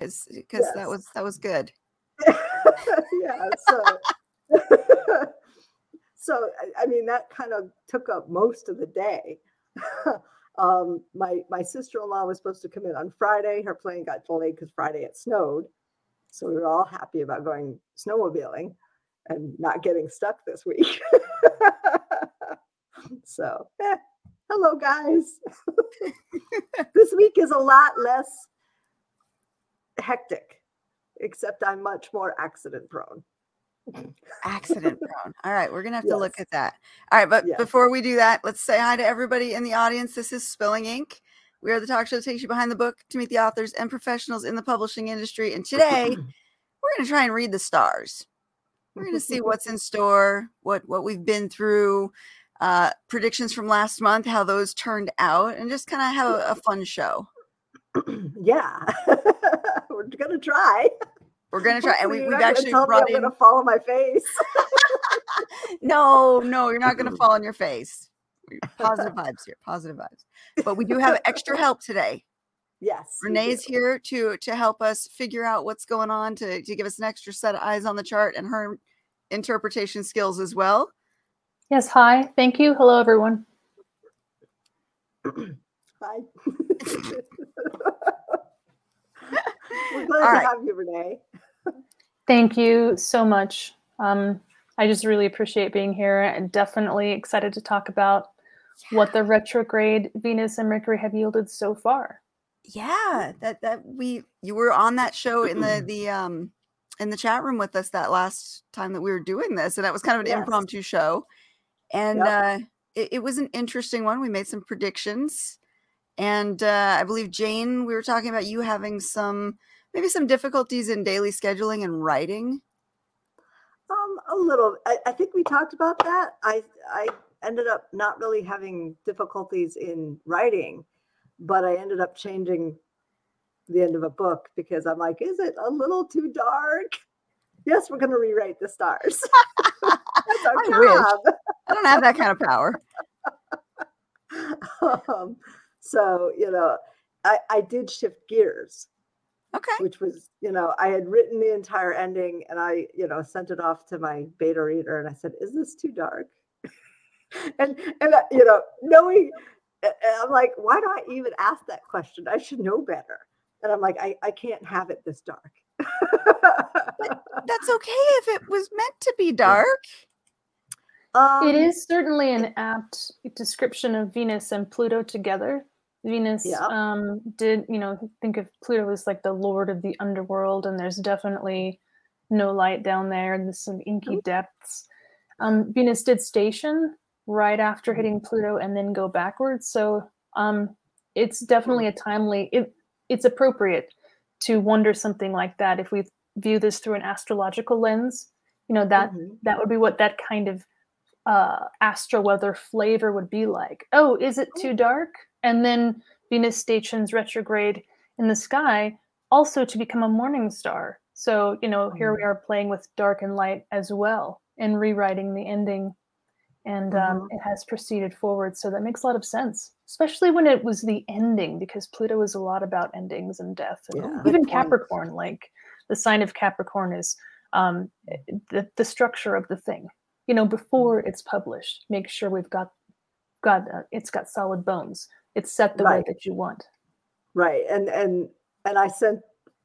because because that was that was good. yeah. So, so I- mean, that kind of took up most of the day. um, my my sister in law was supposed to come in on Friday. Her plane got delayed because Friday it snowed. So we were all happy about going snowmobiling and not getting stuck this week. so, eh, hello guys. this week is a lot less hectic, except I'm much more accident prone. Accident prone. All right, we're gonna have to look at that. All right, but Yes. before we do that, let's say hi to everybody in the audience. This is Spilling Ink. We are the talk show that takes you behind the book to meet the authors and professionals in the publishing industry. And today we're going to try and read the stars. We're going to see what's in store, what what we've been through, uh, predictions from last month, how those turned out, and just kind of have a, a fun show. yeah, we're gonna try. We're going to try, and we, we've not actually tell me brought I'm in. gonna fall on my face. No, no, you're not going to fall on your face. Positive vibes here, positive vibes. But we do have extra help today. yes, we Renee's here to to help us figure out what's going on, to to give us an extra set of eyes on the chart, and her interpretation skills as well. Yes, hi. Thank you. Hello, everyone. Hi. We're glad All to right. have you, Renee. Thank you so much. Um, I just really appreciate being here and definitely excited to talk about what the retrograde Venus and Mercury have yielded so far. Yeah, that that we you were on that show in the the um in the chat room with us that last time that we were doing this, and that was kind of an Yes. impromptu show, and Yep. uh, it, it was an interesting one. We made some predictions, and uh, I believe Jane, we were talking about you having some maybe some difficulties in daily scheduling and writing. Um, a little. I, I think we talked about that. I I ended up not really having difficulties in writing, but I ended up changing the end of a book because I'm like, is it a little too dark? Yes, we're going to rewrite the stars. That's our I wish. job. I don't have that kind of power. um, so you know, I I did shift gears. Okay. which was you know i had written the entire ending and i you know sent it off to my beta reader and i said is this too dark and and uh, you know knowing i'm like why do i even ask that question i should know better and i'm like i, I can't have it this dark That's okay if it was meant to be dark. um, it is certainly an apt description of Venus and Pluto together. Venus Yeah. um, did, you know, think of Pluto as like the lord of the underworld, and there's definitely no light down there, and there's some inky Nope. depths. Um, Venus did station right after Mhm. hitting Pluto and then go backwards, so um, it's definitely a timely. It, it's appropriate to wonder something like that if we view this through an astrological lens. You know that mhm. that would be what that kind of uh, astro weather flavor would be like. Oh, is it too dark? And then Venus stations retrograde in the sky, also to become a morning star. So, you know, here we are playing with dark and light as well and rewriting the ending. And um, it has proceeded forward. So that makes a lot of sense, especially when it was the ending, because Pluto is a lot about endings and death. And Yeah. even Good point. Capricorn, like the sign of Capricorn is um, the, the structure of the thing you know before it's published make sure we've got got uh, it's got solid bones it's set the way that you want. Right and and and i sent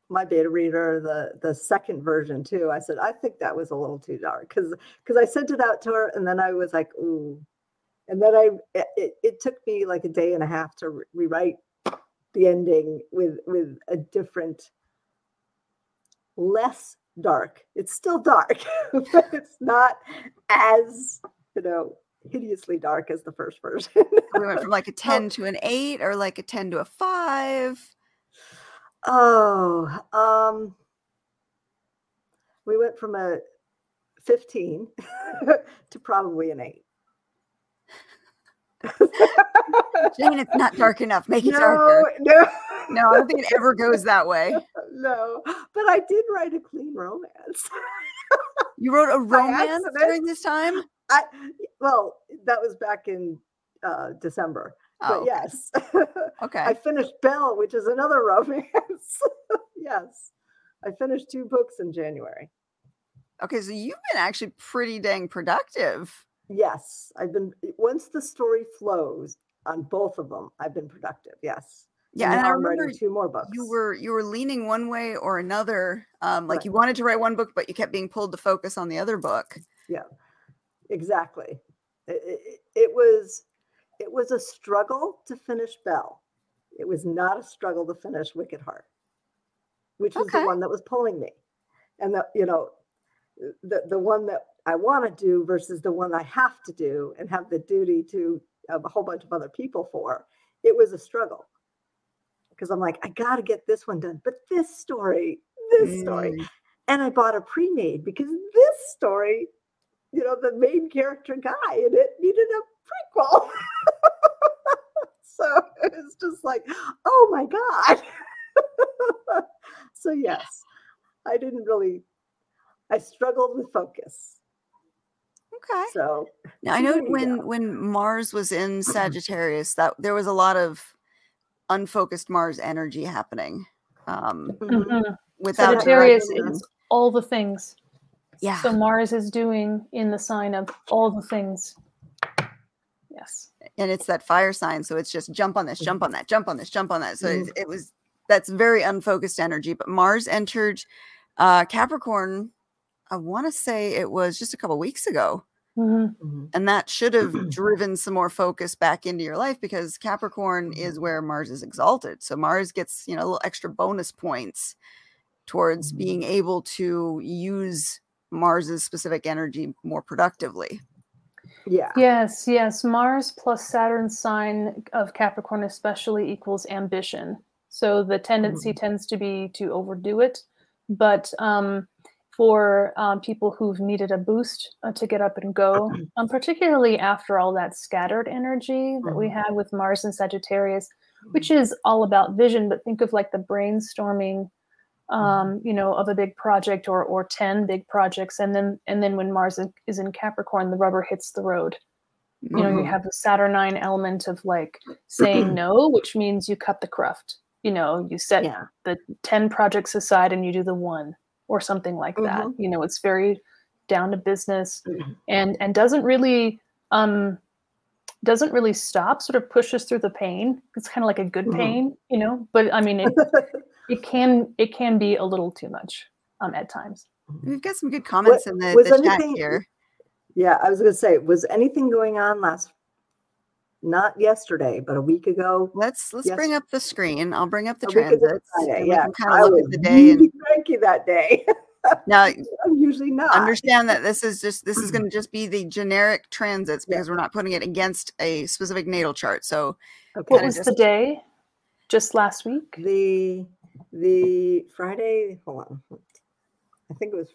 my beta reader the the second version too. I said i think that was a little too dark because because i sent it out to her and then i was like ooh. And then i it, it, it took me like a day and a half to re- rewrite the ending with with a different less dark. It's still dark but it's not as you know hideously dark as the first version We went from like a 10 to an 8 or like a 10 to a 5. Oh, um, we went from a 15 to probably an 8. Jane, it's not dark enough. Make it no, darker. no, No, I don't think it ever goes that way. no. But I did write a clean romance. You wrote a romance during this time? I well, that was back in uh, December, Oh, but yes, okay. I finished Bell, which is another romance. yes, I finished two books in January. Okay, so you've been actually pretty dang productive. Yes, I've been once the story flows on both of them. I've been productive. Yes. Yeah, and and I I'm remember writing two more books. you were you were leaning one way or another. Um, like Right. you wanted to write one book, but you kept being pulled to focus on the other book. Exactly. It, it, it was it was a struggle to finish Bell. It was not a struggle to finish Wicked Heart, which was Okay. the one that was pulling me, and the you know the the one that I want to do versus the one I have to do and have the duty to of a whole bunch of other people for. It was a struggle because I'm like I got to get this one done, but this story, this story, Mm, and I bought a pre-made because this story, you know, the main character guy and it needed a prequel. so it was just like, oh my god. so yes, I didn't really. I struggled with focus. Okay. So Now I know when go. when Mars was in Sagittarius, that there was a lot of unfocused Mars energy happening. Um, mhm, Mhm. without Sagittarius direction. is all the things. Yeah. So Mars is doing in the sign of all the things. Yes. and it's that fire sign so it's just jump on this jump on that jump on this jump on that so Mhm. it, it was that's very unfocused energy but mars entered uh capricorn i want to say it was just a couple weeks ago Mhm. mhm. and that should have driven some more focus back into your life because capricorn Mhm. is where mars is exalted so mars gets you know a little extra bonus points towards Mhm. being able to use mars's specific energy more productively Yeah. Yes, yes. Mars plus Saturn sign of Capricorn especially equals ambition. So the tendency tends to be to overdo it. But um, for um, people who've needed a boost uh, to get up and go, um, particularly after all that scattered energy that we Mhm. had with Mars and Sagittarius, which is all about vision, but think of like the brainstorming um, you know, of a big project or or 10 big projects. And then and then when Mars is in Capricorn, the rubber hits the road you know you Mhm. have the saturnine element of like saying no which means you cut the cruft you know you set Yeah. the 10 projects aside and you do the one or something like that Mhm. you know it's very down to business Mhm. and and doesn't really um doesn't really stop sort of pushes through the pain it's kind of like a good Mhm. pain you know but i mean it, it can it can be a little too much um at times we've got some good comments in the, was the chat anything- here Yeah, I was going to say, was anything going on last, not yesterday, but a week ago? Let's let's Yes. bring up the screen. I'll bring up the A transits. Friday, and we yeah. can kind I of look was at the day and really cranky that day. now I'm usually not. understand that this is just this is Mm-hmm. going to just be the generic transits Yeah. because we're not putting it against a specific natal chart. So Okay. what Kinda was the day just last week the the Friday? Hold on. I think it was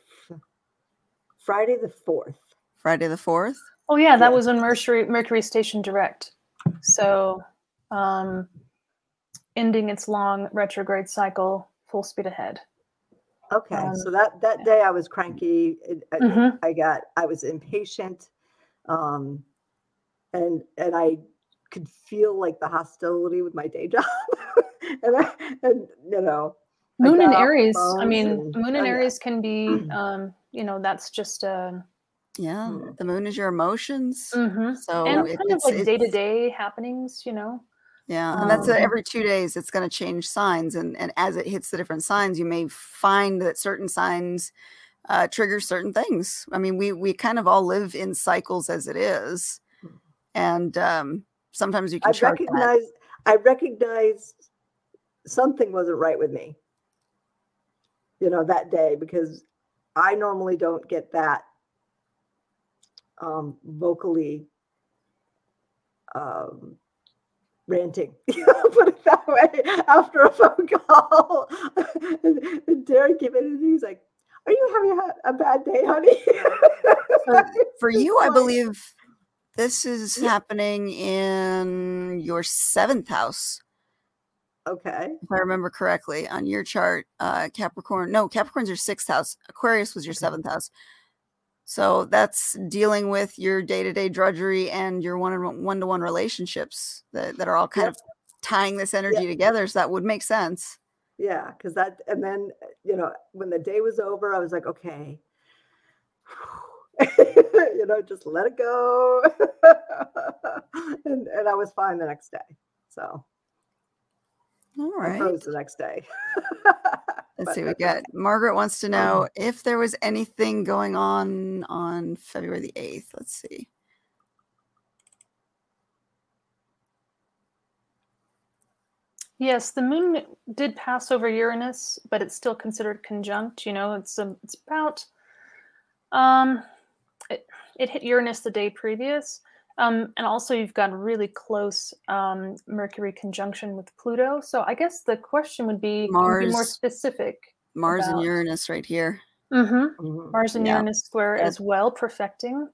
Friday the fourth. Friday the fourth. Oh yeah, that Yeah. was when Mercury Mercury Station Direct. So, um, ending its long retrograde cycle, full speed ahead. Okay, Um, so that that yeah. day I was cranky. it- I, Mhm. I got I was impatient, um, and and I could feel like the hostility with my day job, and I, and you know. Moon in got off the Aries. I mean, and- Moon in oh, yeah. Aries can be, um, you know, that's just uh, Yeah, Mm. the moon is your emotions. mhm. So and it- kind of it's- like day to day happenings. You know. Yeah, and that's Um, uh, every two days. It's going to change signs, and and as it hits the different signs, you may find that certain signs uh, trigger certain things. I mean, we we kind of all live in cycles as it is, and um, sometimes you can I chart that. I recognized something wasn't right with me. You know, that day because I normally don't get that um vocally um ranting. Put it that way after a phone call. Derek came in and he's like, Are you having a, a bad day, honey? For It's you, I believe this is happening in your seventh house. Okay. if I remember correctly, on your chart, uh, Capricorn. No, Capricorn's your sixth house. Aquarius was your seventh house. So that's dealing with your day to day drudgery and your one one to one relationships that, that are all kind Yep. of tying this energy together. So that would make sense. Yeah, because that, and then, you know, when the day was over, I was like, okay, you know, just let it go. and, and I was fine the next day. So All I froze the next day. Let's But see. We that's got. Margaret wants to Um, know if there was anything going on on February the 8th. Let's see. Yes, the moon did pass over Uranus, but it's still considered conjunct. You know, it's um, it's about um, it, it hit Uranus the day previous, um, and also you've got a really close um, Mercury conjunction with Pluto. So I guess the question would be, can you be more specific. Mars and Uranus right here. Mm-hmm. Mhm. Mars and Yeah. Uranus square Yep. as well, perfecting.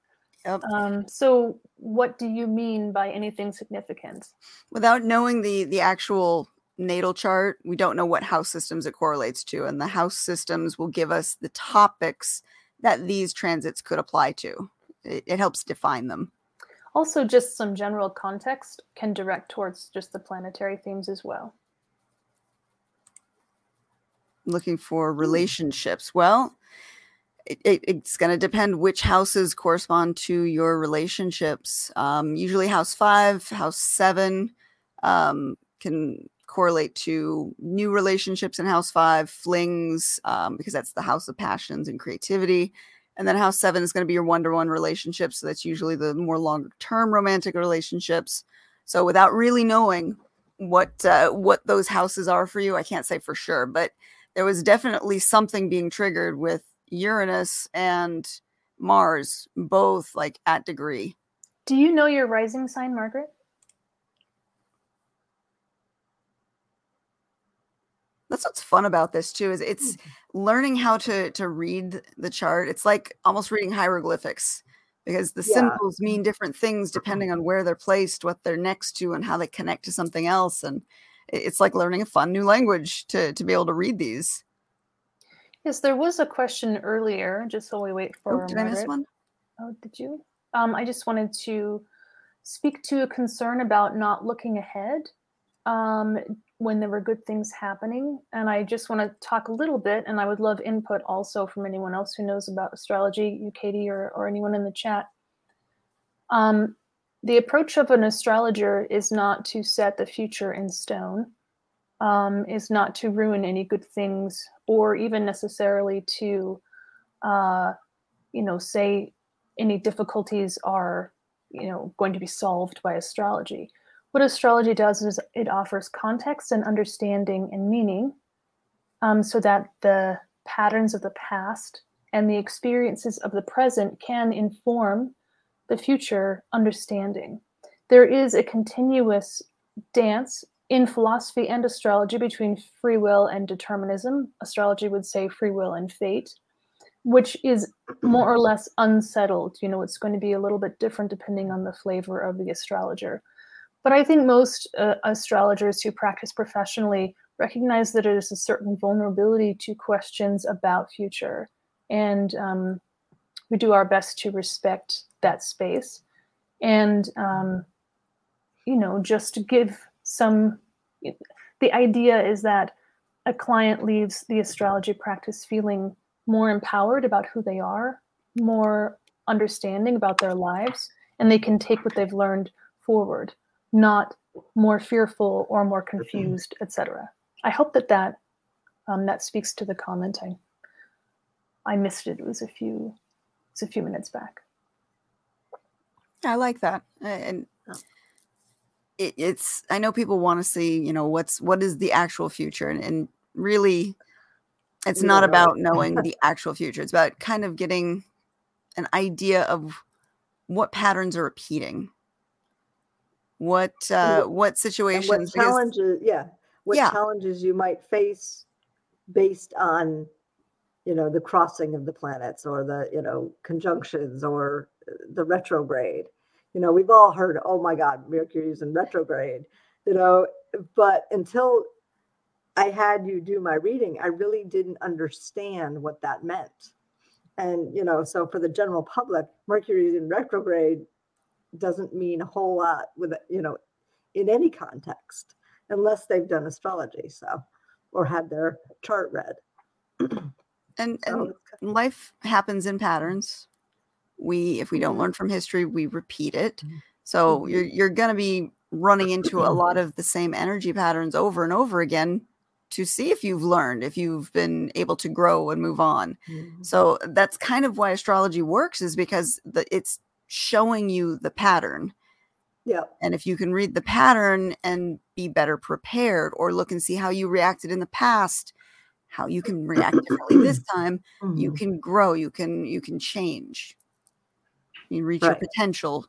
Yep. Um, so what do you mean by anything significant? Without knowing the the actual natal chart, we don't know what house systems it correlates to, and the house systems will give us the topics that these transits could apply to. It, it helps define them. Also, just some general context can direct towards just the planetary themes as well. looking for relationships. Well, it, it, it's going to depend which houses correspond to your relationships. Um, usually, house five, house seven um, can correlate to new relationships in house five, flings, um, because that's the house of passions and creativity. And then house seven is going to be your one to one relationship. So that's usually the more longer term romantic relationships. So without really knowing what uh, what those houses are for you, I can't say for sure, but there was definitely something being triggered with Uranus and Mars, both like at degree. Do you know your rising sign, Margaret? That's what's fun about this too is it's learning how to to read the chart. It's like almost reading hieroglyphics because the Yeah. symbols mean different things depending on where they're placed, what they're next to, and how they connect to something else. And it's like learning a fun new language to to be able to read these. Yes, there was a question earlier, just while we wait for Oh, did I miss one? Oh, did you? Um, I just wanted to speak to a concern about not looking ahead um, when there were good things happening. And I just want to talk a little bit, and I would love input also from anyone else who knows about astrology, you, Katie, or, or anyone in the chat. Um, the approach of an astrologer is not to set the future in stone, um, is not to ruin any good things, or even necessarily to, uh, you know, say any difficulties are you know going to be solved by astrology what astrology does is it offers context and understanding and meaning um, so that the patterns of the past and the experiences of the present can inform the future understanding there is a continuous dance in philosophy and astrology between free will and determinism astrology would say free will and fate which is more or less unsettled. You know, it's going to be a little bit different depending on the flavor of the astrologer. But I think most uh, astrologers who practice professionally recognize that there is a certain vulnerability to questions about future. And um, we do our best to respect that space. And, um, you know, just to give some, the idea is that a client leaves the astrology practice feeling more empowered about who they are, more understanding about their lives, and they can take what they've learned forward, not more fearful or more confused, etc. I hope that that um, that speaks to the comment. I I missed it. It was a few it's a few minutes back. I like that. And it, it's I know people want to see, you know, what's what is the actual future and, and really it's We not don't know. about knowing the actual future. It's about kind of getting an idea of what patterns are repeating. What uh what- and situations what because- challenges yeah what Yeah. challenges you might face based on you know the crossing of the planets or the you know conjunctions or uh, the retrograde you know we've all heard oh my god mercury's in retrograde you know but until i had you do my reading i really didn't understand what that meant And, you know, so for the general public, mercury's in retrograde doesn't mean a whole lot with, you know, in any context, unless they've done astrology. So, or had their chart read. And, So and life happens in patterns. We, if we don't learn from history, we repeat it. Mhm. So Mhm. you're you're gonna be running into a lot of the same energy patterns over and over again to see if you've learned, if you've been able to grow and move on. Mhm. So that's kind of why astrology works, is because the, it's showing you the pattern. Yeah. And if you can read the pattern and be better prepared, or look and see how you reacted in the past, how you can react differently this time, you Mhm. can grow you can you can change you reach your potential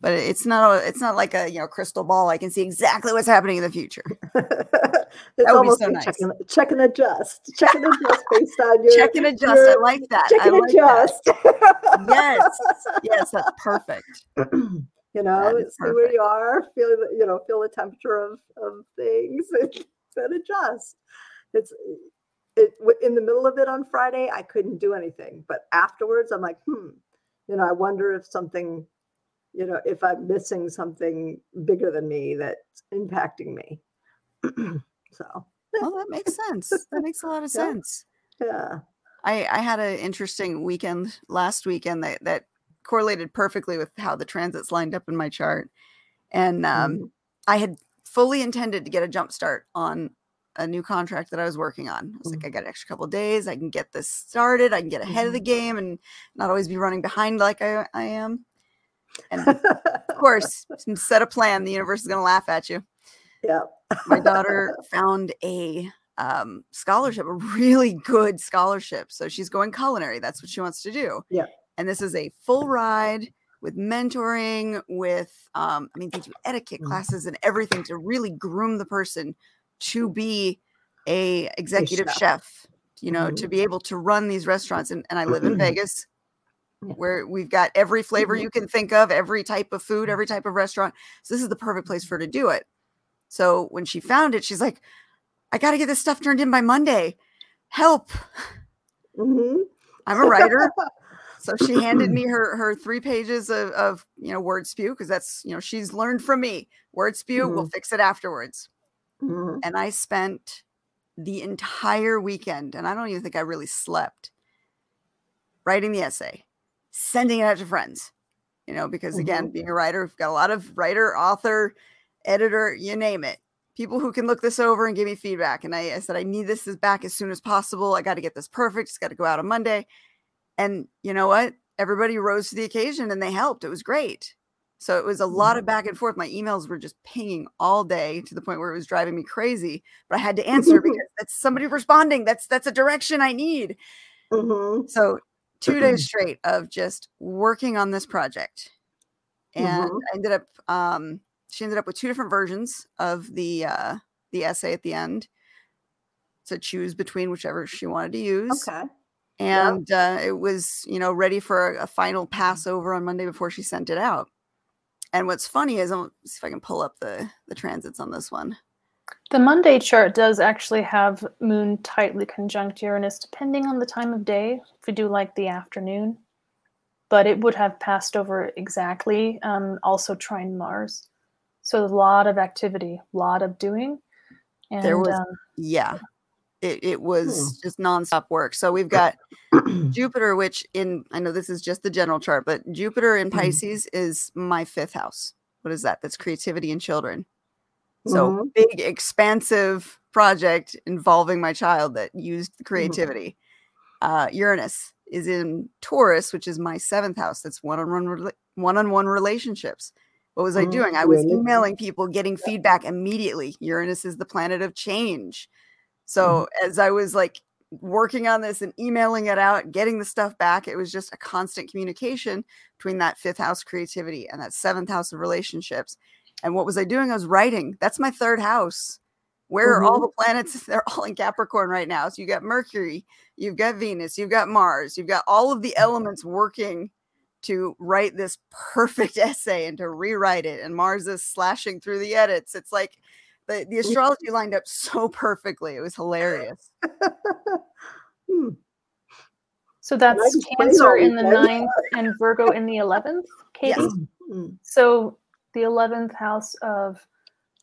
but it's not a, it's not like a you know crystal ball i can see exactly what's happening in the future it's would be so nice. check, and, check and adjust. Check and adjust based on your check and adjust i like that check and like that. adjust. yes yes that's perfect you know, see where you are, feel the, you know, feel the temperature of, of things and then adjust. It's it in the middle of it on Friday, I couldn't do anything. But afterwards, I'm like, hmm, you know, I wonder if something, you know, if I'm missing something bigger than me that's impacting me. so well that makes sense that makes a lot of Yeah. sense yeah. i i had an interesting weekend last weekend that that correlated perfectly with how the transits lined up in my chart and um Mhm. I had fully intended to get a jump start on a new contract that I was working on. I was like, Mhm. I got an extra couple days. I can get this started. I can get ahead of the Mhm. game and not always be running behind like I, I am. And of course, set a plan. The universe is going to laugh at you. yeah. My daughter found a um, scholarship, a really good scholarship. So she's going culinary. That's what she wants to do. Yeah. And this is a full ride with mentoring, with, um, I mean, they do etiquette Mm. classes and everything to really groom the person to be a executive chef. chef, you know, to Mhm. be able to run these restaurants. And, and I live in Vegas Yeah. where we've got every flavor Mhm. you can think of, every type of food, every type of restaurant. So this is the perfect place for her to do it. So when she found it, she's like, I got to get this stuff turned in by Monday. Help. Mhm. I'm a writer. so she handed me her her three pages of, of you know word spew because that's you know she's learned from me word spew we'll fix it afterwards Mhm. and i spent the entire weekend and i don't even think i really slept writing the essay sending it out to friends you know because again being a writer we've got a lot of writer author editor you name it. People who can look this over and give me feedback and i, I said i need this back as soon as possible. I got to get this perfect. It's got to go out on monday. And you know what? Everybody rose to the occasion and they helped. It was great. So it was a lot of back and forth. My emails were just pinging all day to the point where it was driving me crazy but i had to answer because that's somebody responding. That's that's a direction i need. Mhm. so two days straight of just working on this project and Mhm. i ended up um she ended up with two different versions of the uh the essay at the end to choose between whichever she wanted to use Okay. and uh, it was you know ready for a, a final Mm-hmm. passover on monday before she sent it out and what's funny is i'll see if i can pull up the the transits on this one The Monday chart does actually have Moon tightly conjunct Uranus, depending on the time of day. If we do like the afternoon, but it would have passed over exactly. Um, also trine Mars, so a lot of activity, a lot of doing. And There was- um, yeah it, it was Hmm. just nonstop work so we've got Jupiter, which in I know this is just the general chart, but Jupiter in Mhm. Pisces is my fifth house. What is that? That's creativity and children. So Mhm. big, expansive project involving my child that used the creativity. Uh, Uranus is in Taurus, which is my seventh house. That's one-on-one, rela- one-on-one relationships. What was I Mm, doing? I was emailing people, getting feedback immediately. Uranus is the planet of change. So as I was like working on this and emailing it out, getting the stuff back, it was just a constant communication between that fifth house creativity and that seventh house of relationships. And what was I doing? I was writing. That's my third house. Where are all the planets? They're all in Capricorn right now. So you got Mercury, you've got Venus, you've got Mars, you've got all of the elements working to write this perfect essay and to rewrite it. And Mars is slashing through the edits. It's like the, the astrology lined up so perfectly. It was hilarious. Hmm. So that's Cancer in the ninth and Virgo in the eleventh. Katie. Yes. Mm, So the eleventh house of,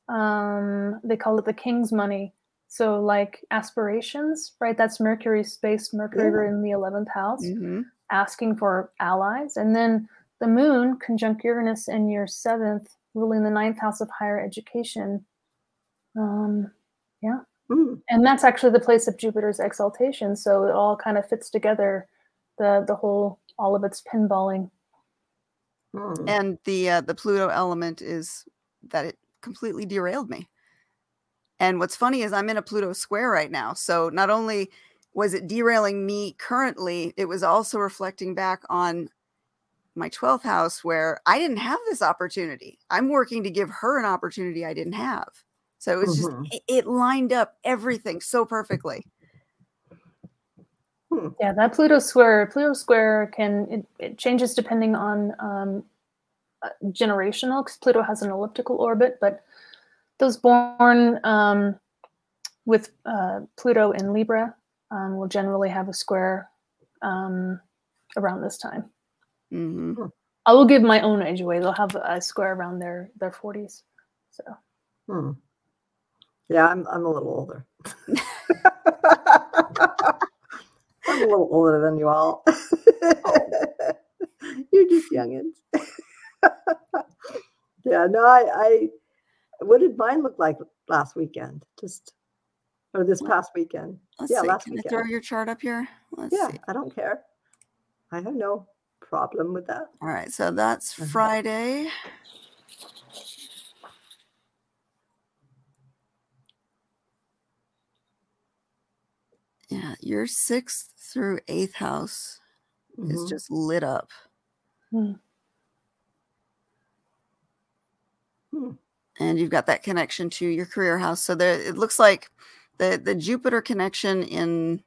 um, they call it the king's money. So like aspirations, right? That's Mercury space, Mercury in the eleventh house, hmm asking for allies, and then the moon conjunct Uranus in your seventh, ruling the ninth house of higher education. Um, mm, and that's actually the place of Jupiter's exaltation. So it all kind of fits together, the the whole all of its pinballing. Mm. And the uh, the Pluto element is that it completely derailed me. And what's funny is I'm in a Pluto square right now. So not only was it derailing me currently, it was also reflecting back on my 12th house where I didn't have this opportunity. I'm working to give her an opportunity I didn't have. So it was Mhm. just, it lined up everything so perfectly. Yeah, that Pluto square, Pluto square can it, it changes depending on um, uh, generational because Pluto has an elliptical orbit, but those born um, with uh, Pluto in Libra um, will generally have a square um, around this time. hmm I will give my own age away; they'll have a square around their their forties. So Hmm. Yeah, I'm I'm a little older. I'm a little older than you all. You're just youngins. yeah, no, I, I what did mine look like last weekend? Just or this Well, past weekend? Let's Yeah, see. last Can I throw your chart up here? Let's Yeah, see. I don't care. I have no problem with that. All right. So that's Mhm. Friday. Yeah, your sixth through eighth house is Mhm. just lit up. Hmm. Hmm. And you've got that connection to your career house. So there it looks like the the Jupiter connection in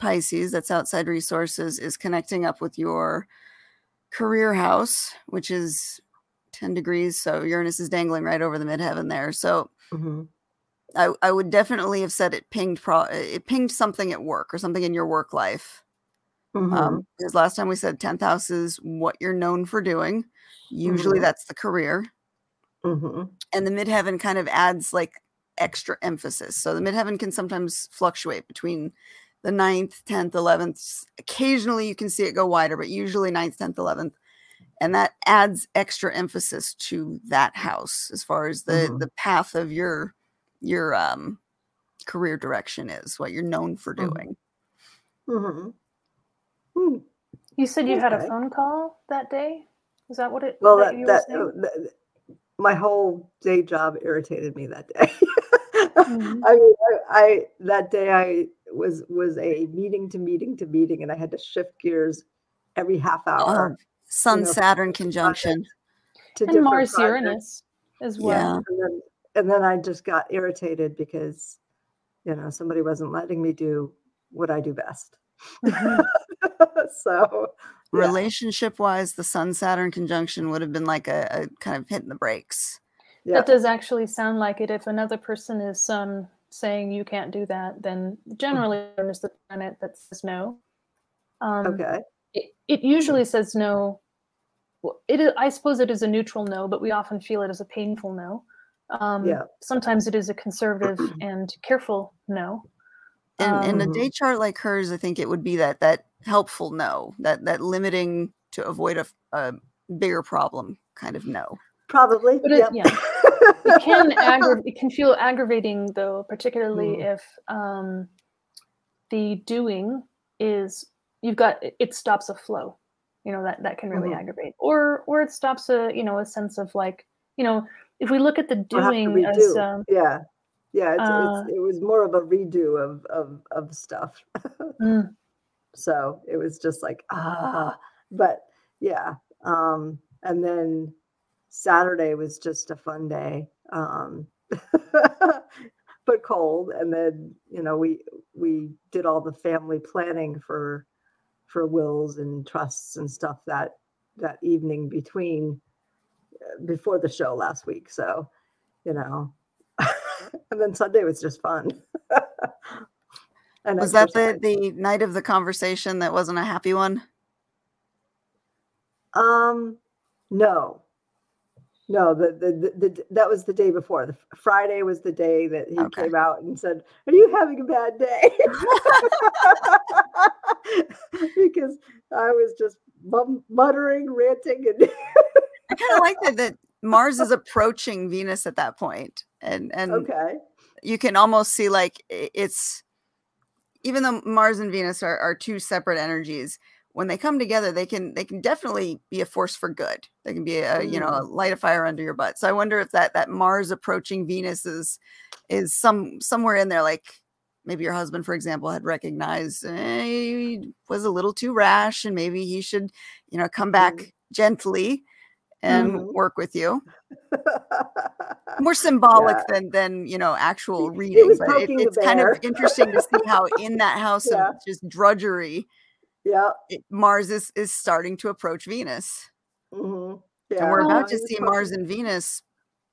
Pisces, that's outside resources, is connecting up with your career house, which is 10 degrees. So Uranus is dangling right over the midheaven there. So Mhm. I, I would definitely have said it pinged pro it pinged something at work or something in your work life. Mhm. Um, because last time we said 10th house is what you're known for doing. Usually Mhm. that's the career. Mhm. And the midheaven kind of adds like extra emphasis. So the midheaven can sometimes fluctuate between the 9th, 10th, 11th. Occasionally you can see it go wider, but usually 9th, 10th, 11th. And that adds extra emphasis to that house as far as the Mhm. the path of your your um career direction is, what you're known for Mhm. doing. Mhm. Hmm. you said you had a phone call that day. Is that what it? Well, that that, you were that, that- my whole day job irritated me that day. Mhm. I mean, I, I that day I was was a meeting to meeting to meeting, and I had to shift gears every half hour Um, Sun know, Saturn conjunction. to and Mars projects. Uranus as well. Yeah. And then and then I just got irritated because you know somebody wasn't letting me do what I do best. Mhm. so yeah. Relationship wise, the Sun Saturn conjunction would have been like a, a kind of hitting the brakes. yeah. That does actually sound like it. If another person is um, saying you can't do that, then generally Uranus the planet that says no. Um, okay. it, it usually says no. Well, it is, I suppose it is a neutral no, but we often feel it as a painful no. Um, Yeah. Sometimes it is a conservative and careful no. In, in a Um, day chart like hers, I think it would be that that helpful no, that that limiting to avoid a, a bigger problem kind of no. Probably. But it- yep. yeah. it can aggra- it can feel aggravating though, particularly Mm. if um, the doing is you've got it- stops a flow. You know that that can really Mhm. aggravate, or or it stops a you know a sense of like you know if we look at the We'll doing as um, yeah. Yeah. It's, uh, it's, it was more of a redo of, of, of stuff. mm, so it was just like, ah, but yeah. Um, and then Saturday was just a fun day. Um, but cold. And then, you know, we, we did all the family planning for, for wills and trusts and stuff that, that evening between, before the show last week. So, you know, and then Sunday was just fun. an Was that the, the night of the conversation that wasn't a happy one? Um, no, no. The, the the, the that was the day before. The Friday was the day that he Okay. came out and said, "Are you having a bad day?" because I was just mum- muttering, ranting, and I kind of like that that Mars is approaching Venus at that point, and and okay, you can almost see like it's even though Mars and Venus are, are two separate energies. When they come together, they can they can definitely be a force for good. They can be a you know a light a fire under your butt. So I wonder if that that Mars approaching Venus is is some somewhere in there like maybe your husband for example had recognized eh, he was a little too rash and maybe he should you know come back Mhm. gently and Mhm. work with you more symbolic Yeah. than than you know actual He- he reading was but it, it's kind of interesting to see how in that house Yeah. of just drudgery yeah, it, mars is is starting to approach venus hmm yeah. and we're Oh, about he to see poking- mars and venus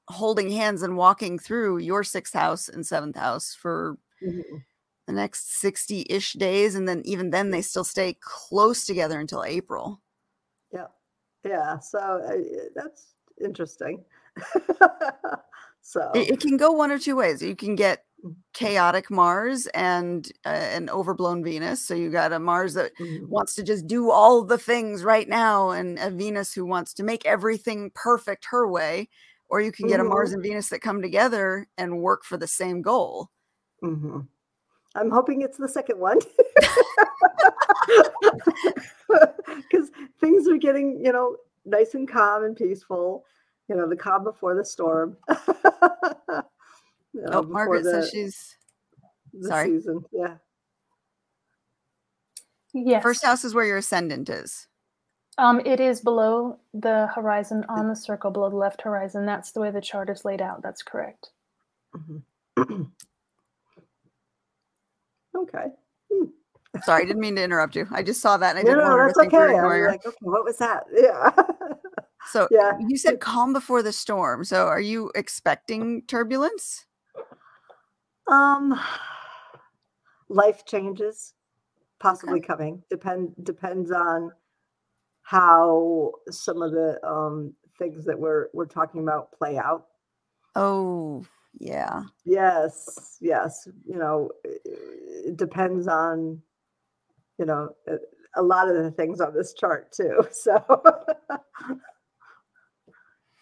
holding hands and walking through your sixth house and seventh house for Mhm. the next 60-ish days and then even then they still stay close together until april Yeah, yeah. So uh, that's interesting. so it, it can go one or two ways you can get Mm. chaotic mars and uh, an overblown venus so you got a mars that mhm. wants to just do all the things right now and a venus who wants to make everything perfect her way or you can get a mars Mhm. and venus that come together and work for the same goal Mhm. I'm hoping it's the second one. Because things are getting, you know, nice and calm and peaceful. You know, the calm before the storm. You know, oh before margaret the, says she's the sorry. season. Yeah. Yes. first house is where your ascendant is Um, it is below the horizon on the circle, below the left horizon. That's the way the chart is laid out. That's correct. Mhm. okay. sorry i didn't mean to interrupt you i just saw that and i No, didn't no, want to think you were okay. Ignoring her like, okay, what was that? Yeah. so yeah. you said calm before the storm so are you expecting turbulence Um, life changes, possibly coming. Depend depends on how some of the um things that we're we're talking about play out. oh yeah Yes, yes. You know, it depends on you know a, lot of the things on this chart too. So.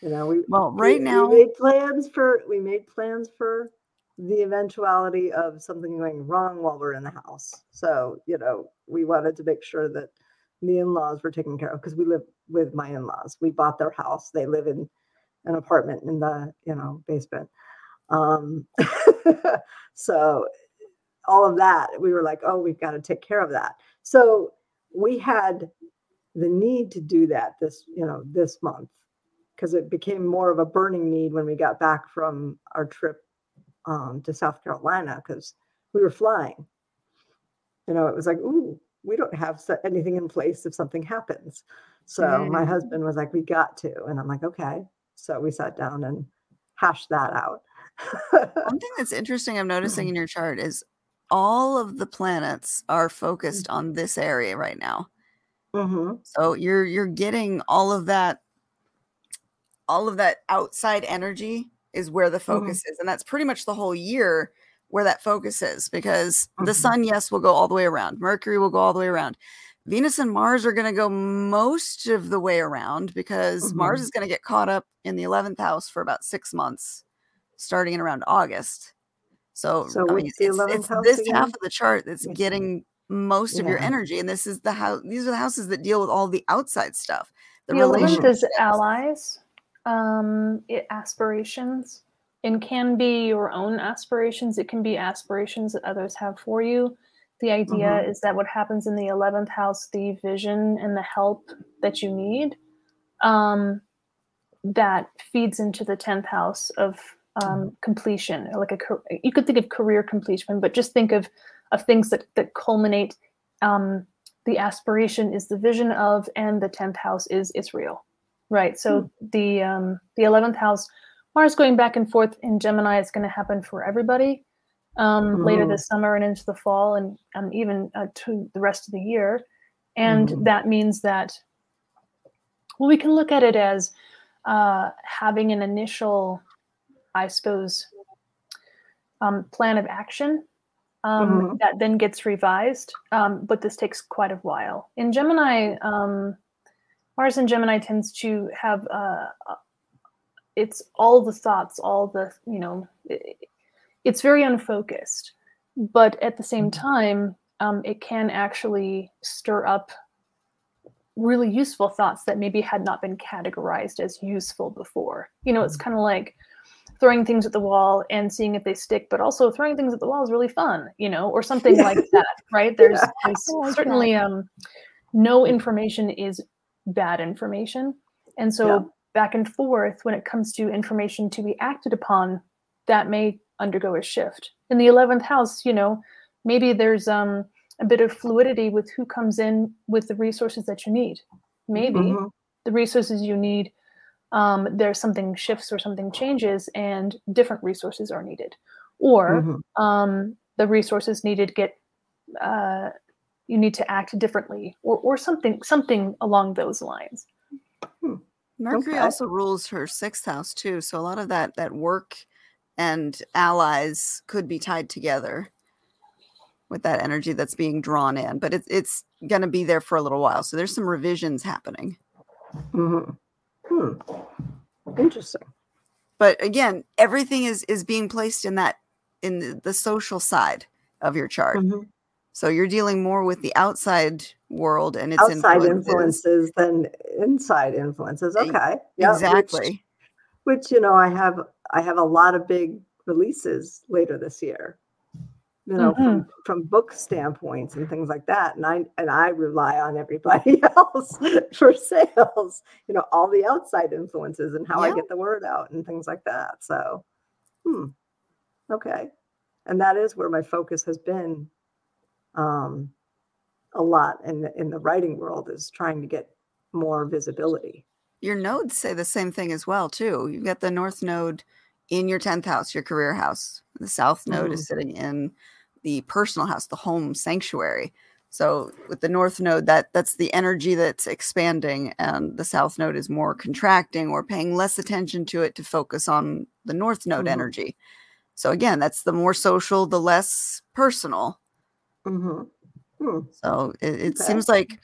You know, we well we- right we now made plans for we made plans for the eventuality of something going wrong while we're in the house so you know we wanted to make sure that the in-laws were taken care of because we live with my in-laws we bought their house they live in an apartment in the you know basement um so all of that we were like oh we've got to take care of that so we had the need to do that this you know this month because it became more of a burning need when we got back from our trip um, to South Carolina because we were flying. You know, it was like, ooh, we don't have anything in place if something happens. So my Mm. husband was like, we got to. And I'm like, okay. So we sat down and hashed that out. One thing that's interesting I'm noticing in your chart is all of the planets are focused on this area right now. hmm So you're you're getting all of that all of that outside energy is where the focus is and that's pretty much the whole year where that focus is because the Mhm. sun yes will go all the way around. Mercury will go all the way around. Venus and Mars are going to go most of the way around because Mars Mhm. is going to get caught up in the 11th house for about 6 months starting in around August. So, So I mean, it's, it's this again? half of the chart that's getting most of your energy and this is the house these are the houses that deal with all the outside stuff. The, The eleventh is allies, um, it, aspirations, and can be your own aspirations. It can be aspirations that others have for you. The idea Mhm. is that what happens in the eleventh house, the vision and the help that you need, um, that feeds into the tenth house of um, completion, like a you could think of career completion, but just think of of things that that culminate. Um, the aspiration is the vision of, and the tenth house is it's real, right? So the um, the eleventh house, Mars going back and forth in Gemini is going to happen for everybody. um, later Mhm. this summer and into the fall and um, even uh, to the rest of the year. And Mhm. that means that, well, we can look at it as uh, having an initial, I suppose, um, plan of action um, Mhm. that then gets revised. Um, but this takes quite a while. In Gemini, um, Mars in Gemini tends to have uh, uh, it's all the thoughts, all the you know, it's very unfocused. But at the same Mhm. time, um, it can actually stir up really useful thoughts that maybe had not been categorized as useful before. You know, it's kind of like throwing things at the wall and seeing if they stick, but also throwing things at the wall is really fun, you know, or something like that, right? There's, Yeah. there's like certainly um, no information is bad information. And so Yeah. back and forth when it comes to information to be acted upon, that may undergo a shift. In the 11th house, you know, maybe there's um, a bit of fluidity with who comes in with the resources that you need. Maybe Mhm. the resources you need, um, there's something shifts or something changes and different resources are needed. Or Mhm. um, the resources needed get uh, you need to act differently or, or something something along those lines Mercury Okay. also rules her sixth house too, so a lot of that that work and allies could be tied together with that energy that's being drawn in. But it's it's going to be there for a little while, so there's some revisions happening. Mhm. Hmm. Interesting. But again, everything is is being placed in that in the, the social side of your chart. Mhm. So you're dealing more with the outside world and its Outside influences. influences than inside influences. Okay. Yeah, which- Exactly. which you know i have i have a lot of big releases later this year you know from from book standpoints and things like that and i and i rely on everybody else for sales you know all the outside influences and how i get the word out and things like that so hmm okay. And that is where my focus has been um a lot in the, in the writing world is trying to get more visibility. Your nodes say the same thing as well too. You've got the north node in your 10th house your career house. The south node is sitting in the personal house the home sanctuary so with the north node that that's the energy that's expanding and the south node is more contracting or paying less attention to it to focus on the north node Mhm. energy so again that's the more social the less personal hmm Hmm. so it, it Okay. seems like,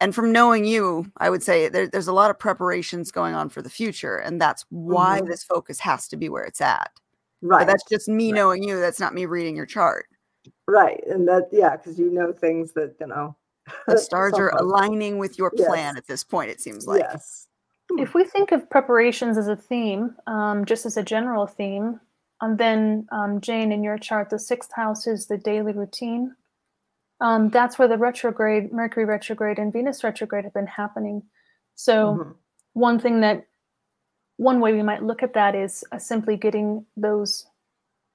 and from knowing you, I would say there, there's a lot of preparations going on for the future, and that's why Mhm. this focus has to be where it's at. right But that's just me Right. knowing you. That's not me reading your chart. Right. And that, yeah, because you know things that, you know, The stars are aligning with your plan Yes. at this point. It seems like. Yes. If we think of preparations as a theme um, just as a general theme and then um, jane in your chart the sixth house is the daily routine um, that's where the retrograde mercury retrograde and venus retrograde have been happening so Mhm. one thing that one way we might look at that is uh, simply getting those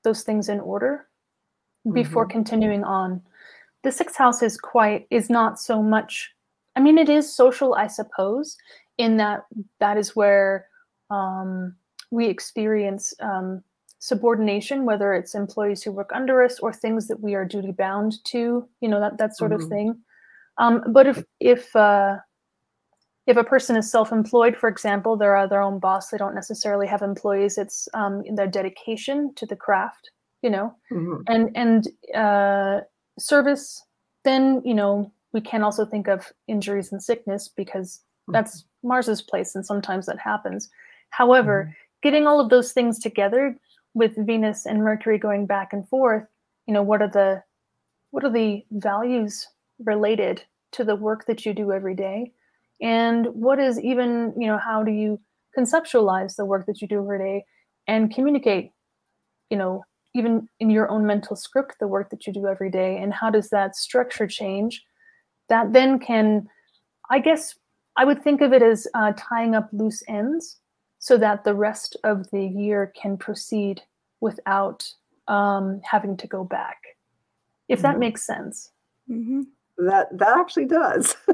those things in order before continuing on. The sixth house is quite is not so much i mean it is social i suppose in that that is where um, we experience um, subordination whether it's employees who work under us or things that we are duty bound to you know that that sort of Mhm. thing. Um, but if if uh, if a person is self-employed for example they're their own boss they don't necessarily have employees it's um, their dedication to the craft you know? Mhm. and and uh, service then you know we can also think of injuries and sickness because that's mars's place and sometimes that happens. However getting all of those things together with venus and mercury going back and forth you know what are the what are the values related to the work that you do every day? And what is even you know how do you conceptualize the work that you do every day and communicate you know even in your own mental script the work that you do every day and how does that structure change that then can i guess i would think of it as uh, tying up loose ends so that the rest of the year can proceed without um, having to go back if that Mhm. makes sense Mhm. That, that actually does.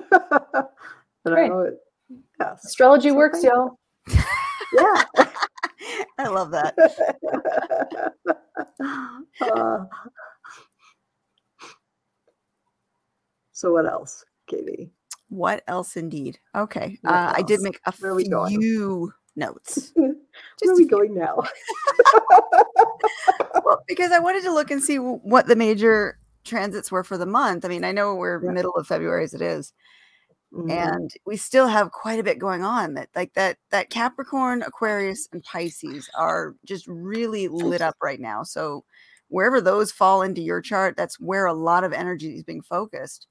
But I Great. know it- yes. astrology So works y'all Yeah. I love that. Uh, so what else, Katie? What else indeed? Okay. Uh, I did make a Where are going? few notes. Where are we going now? Well, because I wanted to look and see what the major transits were for the month. I mean, I know we're Yeah. middle of February as it is, Mhm. and we still have quite a bit going on. That like that that Capricorn, Aquarius, and Pisces are just really lit up right now. So wherever those fall into your chart, that's where a lot of energy is being focused.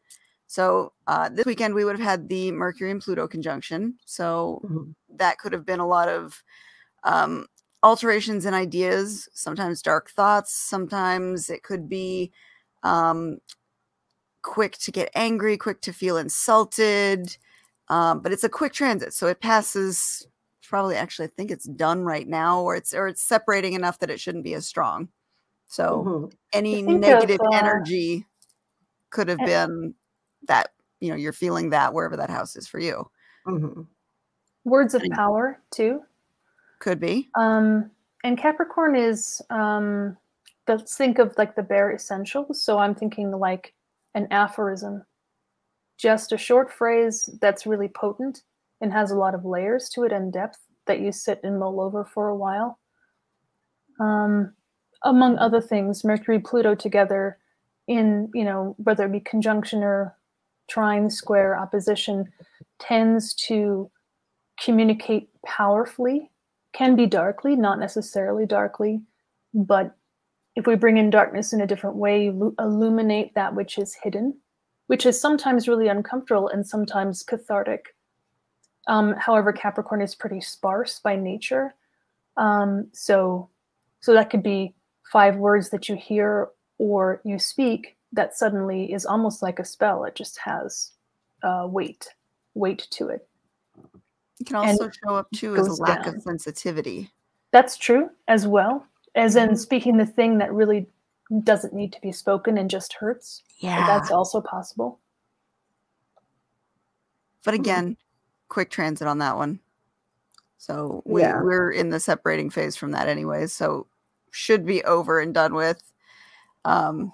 So uh, this weekend we would have had the Mercury and Pluto conjunction. So Mhm. that could have been a lot of um, alterations in ideas, sometimes dark thoughts, sometimes it could be um, quick to get angry, quick to feel insulted. Um, but it's a quick transit, so it passes. Probably, actually, I think it's done right now, or it's or it's separating enough that it shouldn't be as strong. So Mhm. any of, negative uh, energy could have eh, been that you know you're feeling that wherever that house is for you. Mhm. Words of And- power too. Could be. Um, and Capricorn is um, let's think of like the bare essentials. So I'm thinking like an aphorism, just a short phrase that's really potent and has a lot of layers to it and depth that you sit and mull over for a while. Um, among other things, Mercury Pluto together in you know whether it be conjunction or trine, square, opposition, tends to communicate powerfully can be darkly, not necessarily darkly, but if we bring in darkness in a different way, illuminate that which is hidden, which is sometimes really uncomfortable and sometimes cathartic. Um, however, Capricorn is pretty sparse by nature, um, so so that could be five words that you hear or you speak that suddenly is almost like a spell. It just has uh, weight, weight to it. It can and also show up too as a lack down. of sensitivity. That's true as well, as in speaking the thing that really doesn't need to be spoken and just hurts. Yeah. That's also possible. but again, quick transit on that one. So we, Yeah. we're in the separating phase from that anyway. So should be over and done with. Um,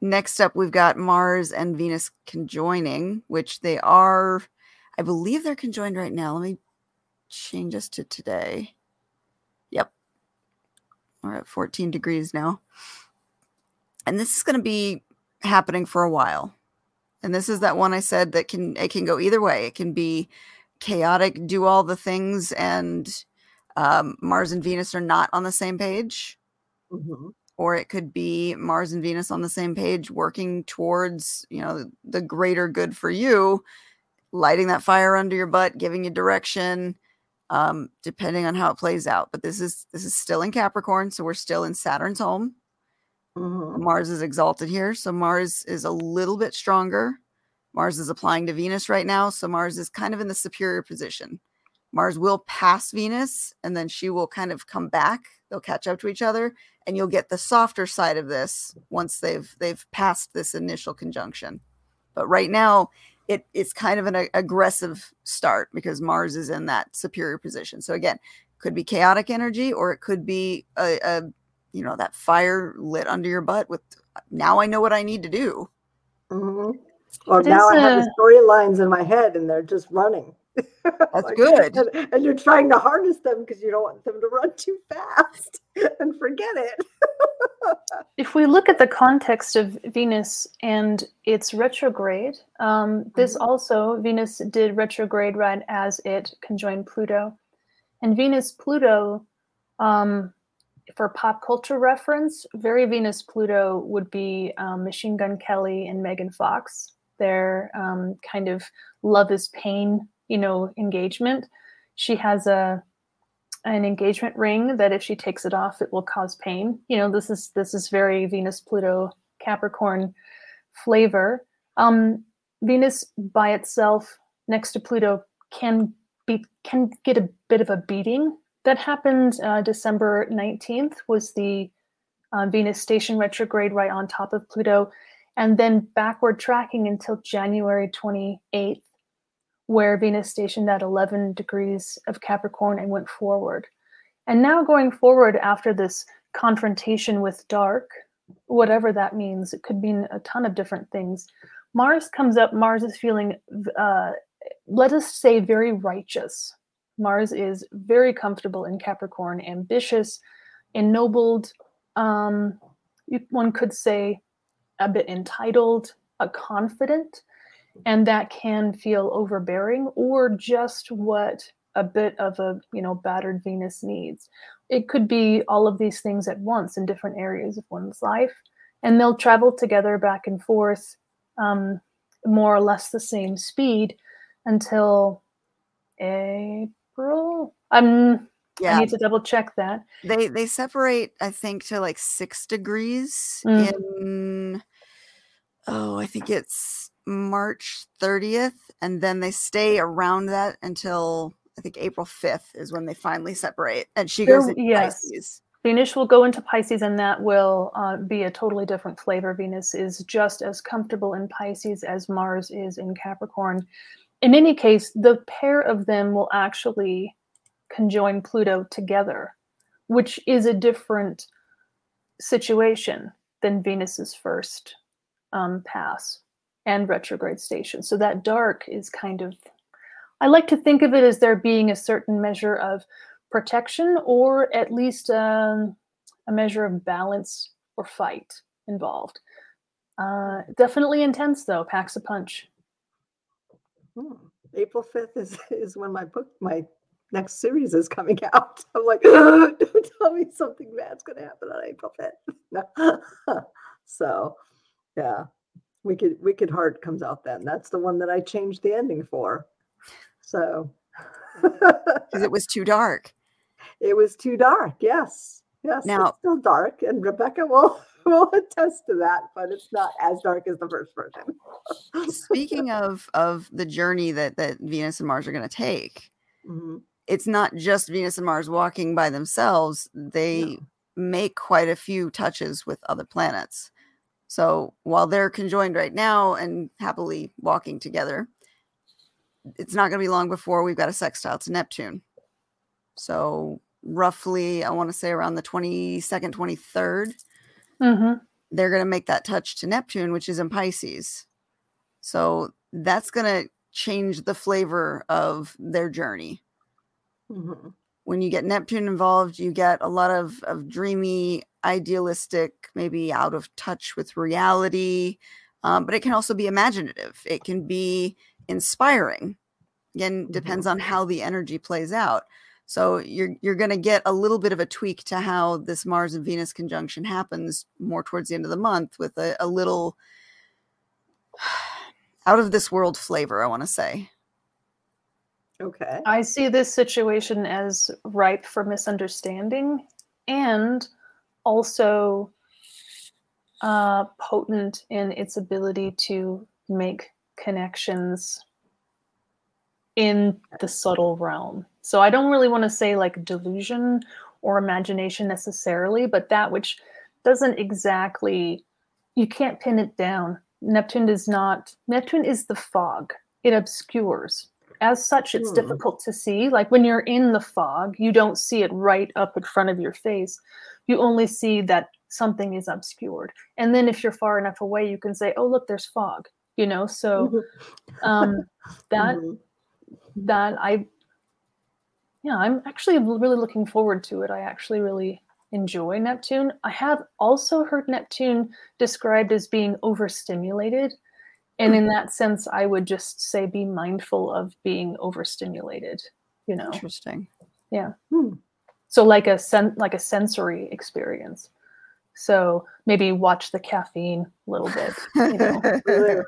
next up, we've got Mars and Venus conjoining, which they are, I believe they're conjoined right now. Let me change this to today. We're at 14 degrees now. And this is going to be happening for a while. And this is that one I said that can it can go either way. It can be chaotic, do all the things, and um, Mars and Venus are not on the same page, Mhm. or it could be Mars and Venus on the same page, working towards you know the greater good for you, lighting that fire under your butt, giving you direction, um, depending on how it plays out. But this is this is still in Capricorn, so we're still in Saturn's home. Mhm. Mars is exalted here, so Mars is a little bit stronger. Mars is applying to Venus right now, so Mars is kind of in the superior position. Mars will pass Venus and then she will kind of come back. They'll catch up to each other and you'll get the softer side of this once they've they've passed this initial conjunction. But right now it it's kind of an a- aggressive start because Mars is in that superior position. So again, could be chaotic energy or it could be a, a you know that fire lit under your butt with now I know what I need to do. Mhm. Or It now is, I have uh, the storylines in my head and they're just running. That's good. And, and you're trying to harness them because you don't want them to run too fast and forget it. If we look at the context of Venus and its retrograde, um, this also, Venus did retrograde right as it conjoined Pluto. And Venus Pluto, um, for pop culture reference, very Venus Pluto would be um, Machine Gun Kelly and Megan Fox. Their um, kind of love is pain, you know, engagement. She has a an engagement ring that if she takes it off it will cause pain. You know this is this is very venus pluto capricorn flavor. Um venus by itself next to pluto can be can get a bit of a beating. That happened uh, december 19th was the uh, venus station retrograde right on top of pluto. And then backward tracking until january 28th where Venus stationed at 11 degrees of Capricorn and went forward. And now going forward after this confrontation with dark, whatever that means, it could mean a ton of different things. Mars comes up, Mars is feeling, uh, let us say, very righteous. Mars is very comfortable in Capricorn, ambitious, ennobled. Um, one could say a bit entitled, a confident, and that can feel overbearing or just what a bit of a you know battered Venus needs. It could be all of these things at once in different areas of one's life, and they'll travel together back and forth, um, more or less the same speed until April. Um, Yeah. I need to double check that. They they separate, I think, to like six degrees Mm. in oh, I think it's March 30th, and then they stay around that until I think April 5th is when they finally separate. And she goes into yes. Pisces. Venus will go into Pisces, and that will uh, be a totally different flavor. Venus is just as comfortable in Pisces as Mars is in Capricorn. In any case, the pair of them will actually conjoin Pluto together, which is a different situation than Venus's first um, pass and retrograde station. So that dark is kind of, I like to think of it as there being a certain measure of protection or at least um, a measure of balance or fight involved. Uh, definitely intense though, packs a punch. Hmm. April 5th is, is when my book, my next series is coming out. I'm like, don't tell me something bad's going to happen on April 5th. No. so, yeah, Wicked, Wicked Heart comes out then. That's the one that I changed the ending for. So, Because it was too dark. it was too dark. Yes. Yes. Now- it's still dark. And Rebecca will, will attest to that, but it's not as dark as the first version. Speaking of of the journey that that Venus and Mars are going to take, Mhm. it's not just Venus and Mars walking by themselves. They No. make quite a few touches with other planets. So while they're conjoined right now and happily walking together, it's not going to be long before we've got a sextile to Neptune. So roughly, I want to say around the 22nd, 23rd, hmm they're going to make that touch to Neptune, which is in Pisces. So that's going to change the flavor of their journey. Mhm. When you get Neptune involved, you get a lot of, of dreamy, idealistic, maybe out of touch with reality. Um, but it can also be imaginative. It can be inspiring. Again, depends on how the energy plays out. So you're you're going to get a little bit of a tweak to how this Mars and Venus conjunction happens more towards the end of the month with a, a little out of this world flavor, I want to say. Okay. I see this situation as ripe for misunderstanding and also uh, potent in its ability to make connections in the subtle realm. So I don't really want to say like delusion or imagination necessarily, but that which doesn't exactly, you can't pin it down. Neptune does not, Neptune is the fog, it obscures as such it's Hmm. difficult to see. Like when you're in the fog you don't see it right up in front of your face. You only see that something is obscured. And then if you're far enough away you can say oh look there's fog you know? So um that Mhm. that i yeah i'm actually really looking forward to it. I actually really enjoy neptune. I have also heard neptune described as being overstimulated and in that sense i would just say be mindful of being overstimulated you know Interesting. Hmm. so like a sen- like a sensory experience so maybe watch the caffeine a little bit you know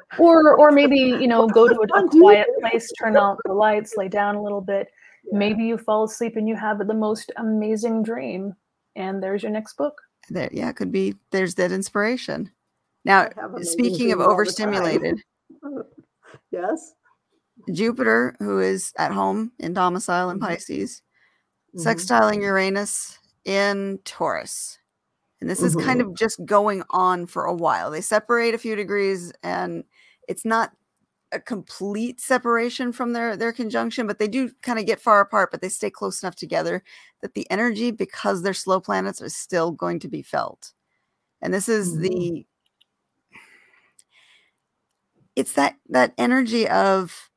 or or maybe you know go to a, a quiet place turn out the lights lay down a little bit Yeah. maybe you fall asleep and you have the most amazing dream and there's your next book There, yeah, it could be. There's that inspiration. Now, I have amazing speaking of dreams all the time. overstimulated, yes. Jupiter, who is at home in domicile in Mhm. Pisces, Mhm. sextiling Uranus in Taurus. And this is kind of just going on for a while. They separate a few degrees and it's not a complete separation from their their conjunction, but they do kind of get far apart, but they stay close enough together that the energy, because they're slow planets, is still going to be felt. And this is Mhm. the it's that that energy of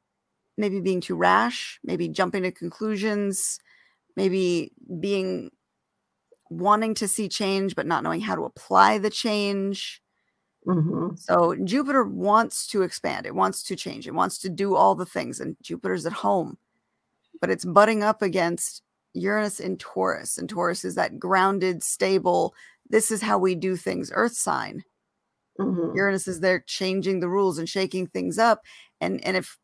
maybe being too rash, maybe jumping to conclusions, maybe being wanting to see change but not knowing how to apply the change. Mhm. So Jupiter wants to expand, it wants to change, it wants to do all the things, and Jupiter's at home, but it's butting up against Uranus in Taurus, and Taurus is that grounded, stable, this is how we do things earth sign. Mhm. Uranus is there changing the rules and shaking things up. And and if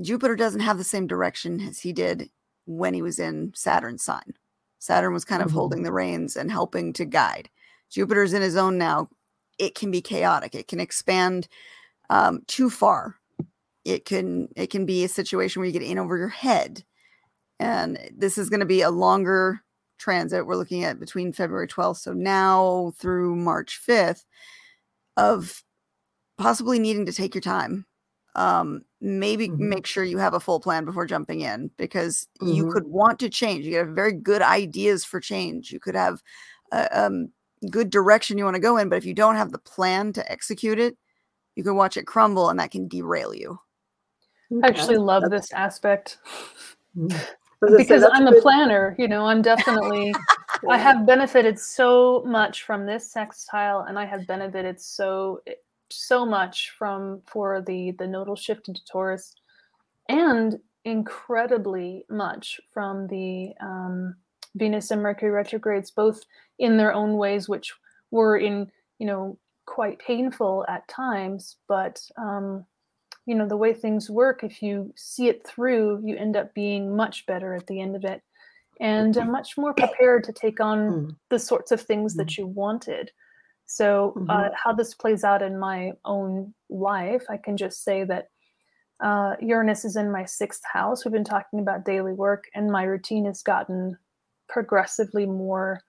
Jupiter doesn't have the same direction as he did when he was in Saturn's sign. Saturn was kind of Mhm. holding the reins and helping to guide. Jupiter's in his own now. It can be chaotic. It can expand um, too far. It can it can be a situation where you get in over your head. And this is going to be a longer transit. We're looking at between February 12th, so now through March 5th, of possibly needing to take your time. Um, maybe Mhm. make sure you have a full plan before jumping in because you Mhm. could want to change. You could have very good ideas for change. You could have a um, good direction you want to go in, but if you don't have the plan to execute it, you can watch it crumble and that can derail you. I actually Okay. love That's- this aspect Mhm. I was gonna say, because I'm a good- planner. You know, I'm definitely. I have benefited so much from this sextile, and I have benefited so so much from for the the nodal shift into Taurus, and incredibly much from the um, Venus and Mercury retrogrades, both in their own ways, which were in you know quite painful at times, but um, you know the way things work, if you see it through, you end up being much better at the end of it, and uh, much more prepared to take on Mm. the sorts of things that you wanted. So, uh, how this plays out in my own life, I can just say that uh, Uranus is in my sixth house. We've been talking about daily work, and my routine has gotten progressively more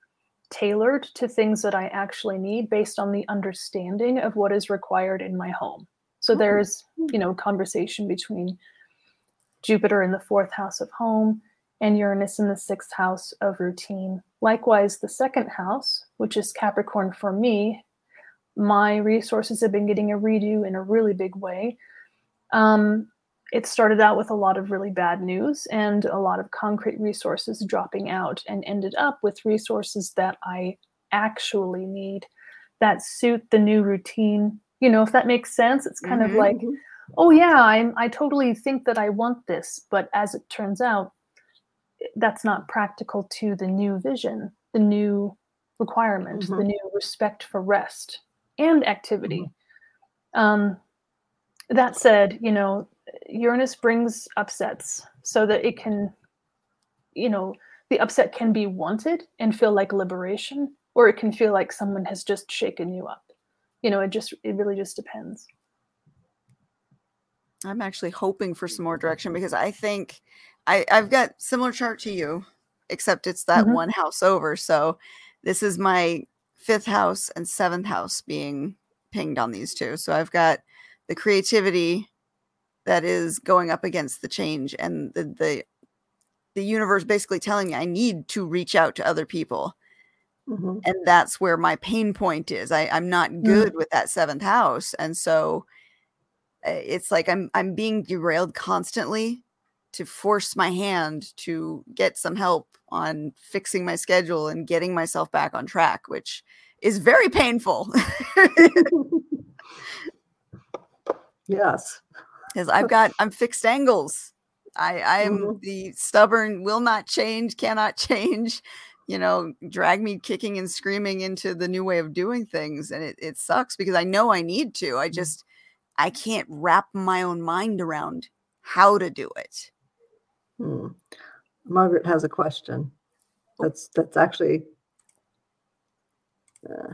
tailored to things that I actually need based on the understanding of what is required in my home. So, Mm. there's, you know, conversation between Jupiter in the fourth house of home and Uranus in the sixth house of routine. Likewise, the second house, which is Capricorn for me, my resources have been getting a redo in a really big way. Um, it started out with a lot of really bad news and a lot of concrete resources dropping out, and ended up with resources that I actually need that suit the new routine. You know, if that makes sense, it's kind Mhm. of like oh yeah i'm i totally think that i want this but as it turns out that's not practical to the new vision the new requirement the Mhm. new respect for rest and activity. Um that said you know uranus brings upsets so that it can you know the upset can be wanted and feel like liberation or it can feel like someone has just shaken you up. You know it just it really just depends. I'm actually hoping for some more direction because I think I, I've got similar chart to you, except it's that Mhm. one house over. So this is my fifth house and seventh house being pinged on these two. So I've got the creativity that is going up against the change and the the the universe basically telling me I need to reach out to other people. Mhm. And that's where my pain point is. I, I'm not good with that seventh house. And so uh, it's like I'm I'm being derailed constantly to force my hand to get some help on fixing my schedule and getting myself back on track, which is very painful yes. because I've got I'm fixed angles. I I'm Mhm. the stubborn, will not change, cannot change. You know, drag me kicking and screaming into the new way of doing things, and it it sucks because I know I need to. I just I can't wrap my own mind around how to do it. Hmm. Margaret has a question. That's that's actually. Uh,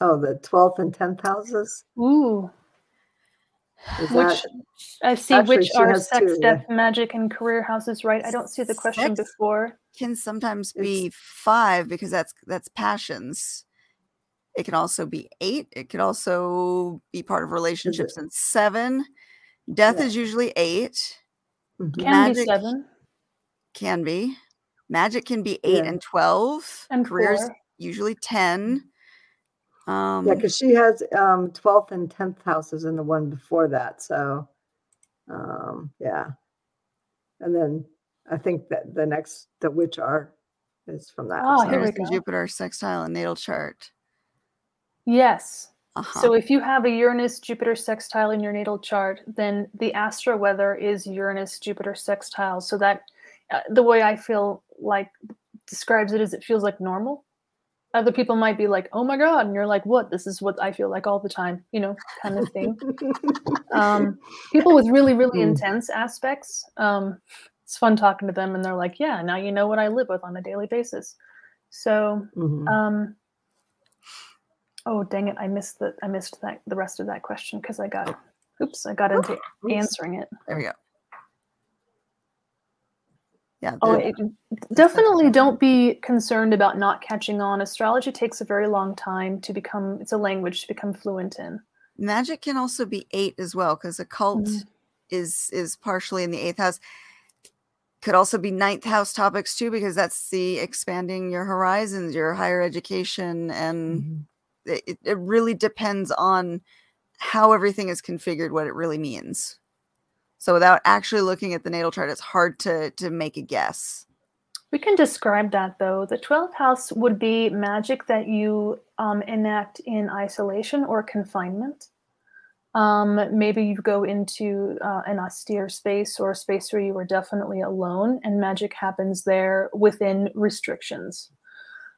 oh, the twelfth and tenth houses. ooh Is Which that I see Actually, which are sex, two, yeah. death, magic, and career houses, right? I don't see the question Sex- before. Can sometimes It's- be five because that's that's passions. It can also be eight. It could also be part of relationships and seven. Death Yeah. is usually eight. Mhm. Can Magic- be seven Can be. Magic can be eight Yeah. and twelve. and Careers four. usually ten. Um, Yeah, because she has um, 12th and 10th houses in the one before that. So, um, yeah. And then I think that the next, the witch are is from that. Oh, so- here we go. Jupiter sextile and natal chart. Yes. Uh-huh. So if you have a Uranus Jupiter sextile in your natal chart, then the astro weather is Uranus Jupiter sextile. So that uh, the way I feel like describes it is it feels like normal. Other people might be like, "Oh my god," and you're like, "What? This is what I feel like all the time," you know, kind of thing. um, people with really, really Hmm. intense aspects, um, it's fun talking to them, and they're like, "Yeah, now you know what I live with on a daily basis." So Mhm. um, oh dang it! I missed the I missed that the rest of that question because I got oops I got into Oops. answering it. there we go. Yeah. Oh, it, definitely don't be concerned about not catching on. Astrology takes a very long time to become. It's a language to become fluent in. magic can also be eight as well because occult Mhm. is is partially in the eighth house. Could also be ninth house topics too because that's the expanding your horizons, your higher education, and Mhm. It, it- really depends on how everything is configured, what it really means. So without actually looking at the natal chart, it's hard to to make a guess. We can describe that though. The 12th house would be magic that you um, enact in isolation or confinement. Um, maybe you go into uh, an austere space or a space where you are definitely alone, and magic happens there within restrictions.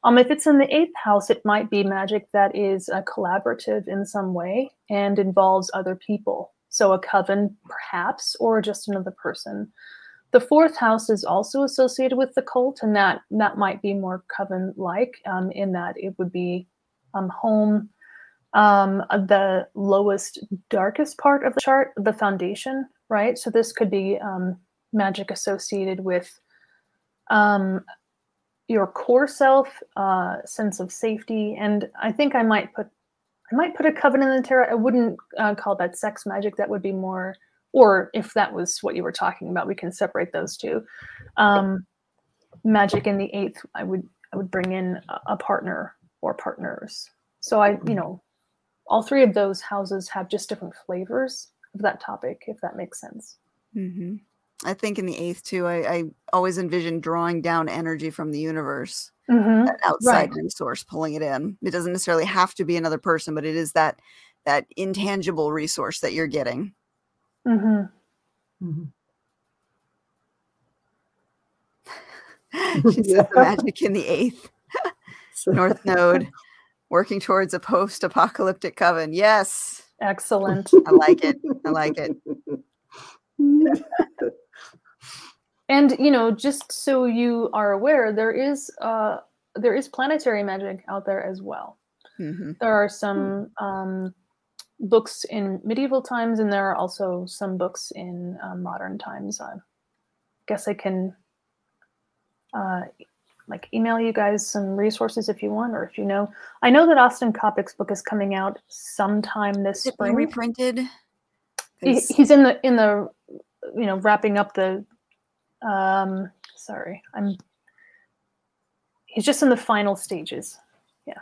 Um, if it's in the eighth house, it might be magic that is uh, collaborative in some way and involves other people. So a coven, perhaps, or just another person. The fourth house is also associated with the cult, and that that might be more coven-like um, in that it would be um, home, um, the lowest, darkest part of the chart, the foundation, right? So this could be um, magic associated with um, your core self, uh, sense of safety, and I think I might put I might put a coven in the tarot. I wouldn't uh, call that sex magic. That would be more or if that was what you were talking about, we can separate those two. Um, magic in the eighth, I would I would bring in a, partner or partners. So I, you know, all three of those houses have just different flavors of that topic, if that makes sense. hmm I think in the eighth too, I, I always envision drawing down energy from the universe, Mm-hmm. that outside Right. resource, pulling it in. It doesn't necessarily have to be another person, but it is that that intangible resource that you're getting. Mm-hmm. Mhm. she says the magic in the eighth North Node, working towards a post-apocalyptic coven. Yes, Excellent. I like it. I like it. And you know, just so you are aware, there is uh there is planetary magic out there as well. hmm There are some um, books in medieval times, and there are also some books in uh, modern times. I guess I can uh, like email you guys some resources if you want, or if you know. I know that Austin Coppock's book is coming out sometime this Is spring. reprinted? He, he's in the in the you know wrapping up the. Um, sorry, I'm. He's just in the final stages. Yeah.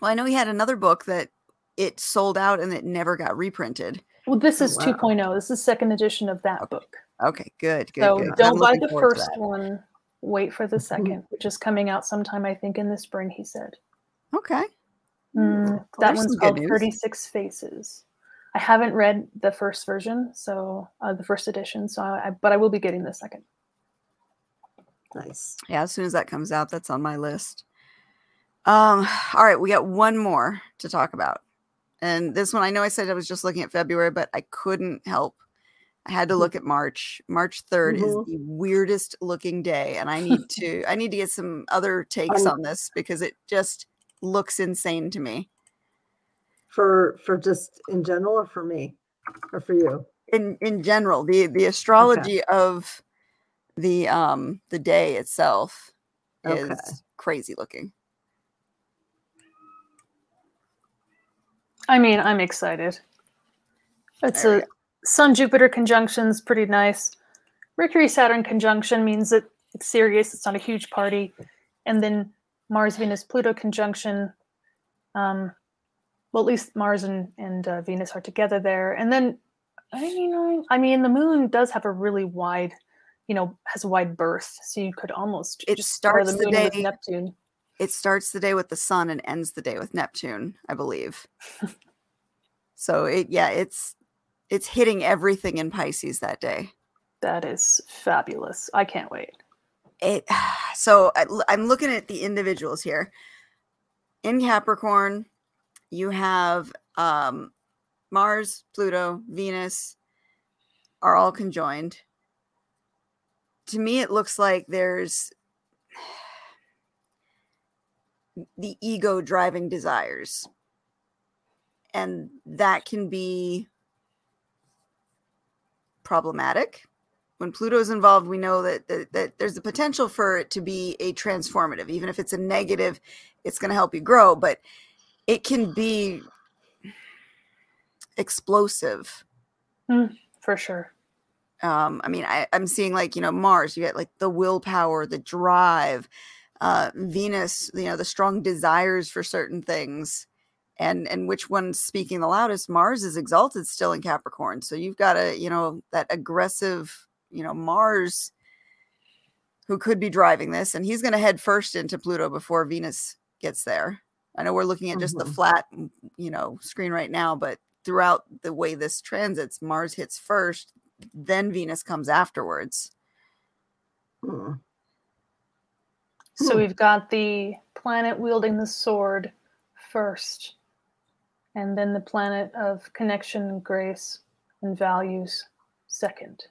Well, I know he had another book that it sold out and it never got reprinted. Well, this Oh, is wow. 2.0. This is second edition of that book. Okay, good, good, so good. Don't buy the first one. Wait for the second, which is coming out sometime, I think, in the spring. He said Okay. Mm, Well, that one's called 36 Faces. I haven't read the first version, so uh, the first edition. So, I, but I will be getting the second. nice. Yeah, as soon as that comes out, that's on my list. Um, all right, we got one more to talk about. And this one, I know I said I was just looking at February, but I couldn't help. I had to Mm-hmm. look at March. March 3rd Mhm. is the weirdest looking day. And I need to I need to get some other takes Um, on this because it just looks insane to me. For for just in general or for me or for you? In in general, the the astrology of the um the day itself is Okay. crazy looking. I mean, I'm excited. It's There a Sun Jupiter conjunction's pretty nice. Mercury Saturn conjunction means that it's serious, it's not a huge party. And then Mars Venus Pluto conjunction, um, well, at least Mars and, and uh, Venus are together there. And then, I you know, I mean, the moon does have a really wide, you know, has a wide berth. So you could almost It just pair starts the moon with day- Neptune. It starts the day with the sun and ends the day with Neptune, I believe. so it yeah, it's it's hitting everything in Pisces that day. That is fabulous. I can't wait. It so I, I'm looking at the individuals here. In Capricorn, you have um, Mars, Pluto, Venus are all conjoined. To me, it looks like there's the ego driving desires. And that can be problematic. When Pluto's involved, we know that, that, that there's the potential for it to be a transformative. Even if it's a negative, it's going to help you grow, but it can be explosive. For sure. Um, I mean, I, I'm seeing like, you know, Mars, you get like the willpower, the drive, uh, Venus, you know, the strong desires for certain things. And and which one's speaking the loudest? Mars is exalted still in Capricorn. So you've got a, you know, that aggressive, you know, Mars who could be driving this, and he's gonna head first into Pluto before Venus gets there. I know we're looking at just the Mhm. flat, you know, screen right now, but throughout the way this transits, Mars hits first, then Venus comes afterwards. Hmm. So Hmm. we've got the planet wielding the sword first, and then the planet of connection, grace, and values second.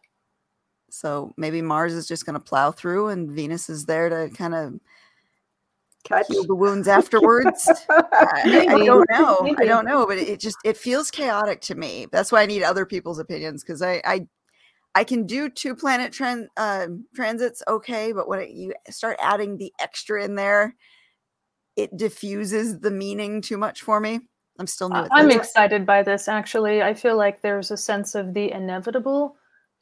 So maybe Mars is just going to plow through and Venus is there to kind of Catch. heal the wounds afterwards. I, I- I don't know. I don't know, but it just it feels chaotic to me. That's why I need other people's opinions because I, I I can do two planet tran- um transits okay, but when it, you start adding the extra in there, it diffuses the meaning too much for me. I'm still new I- at I'm excited by this, actually. I feel like there's a sense of the inevitable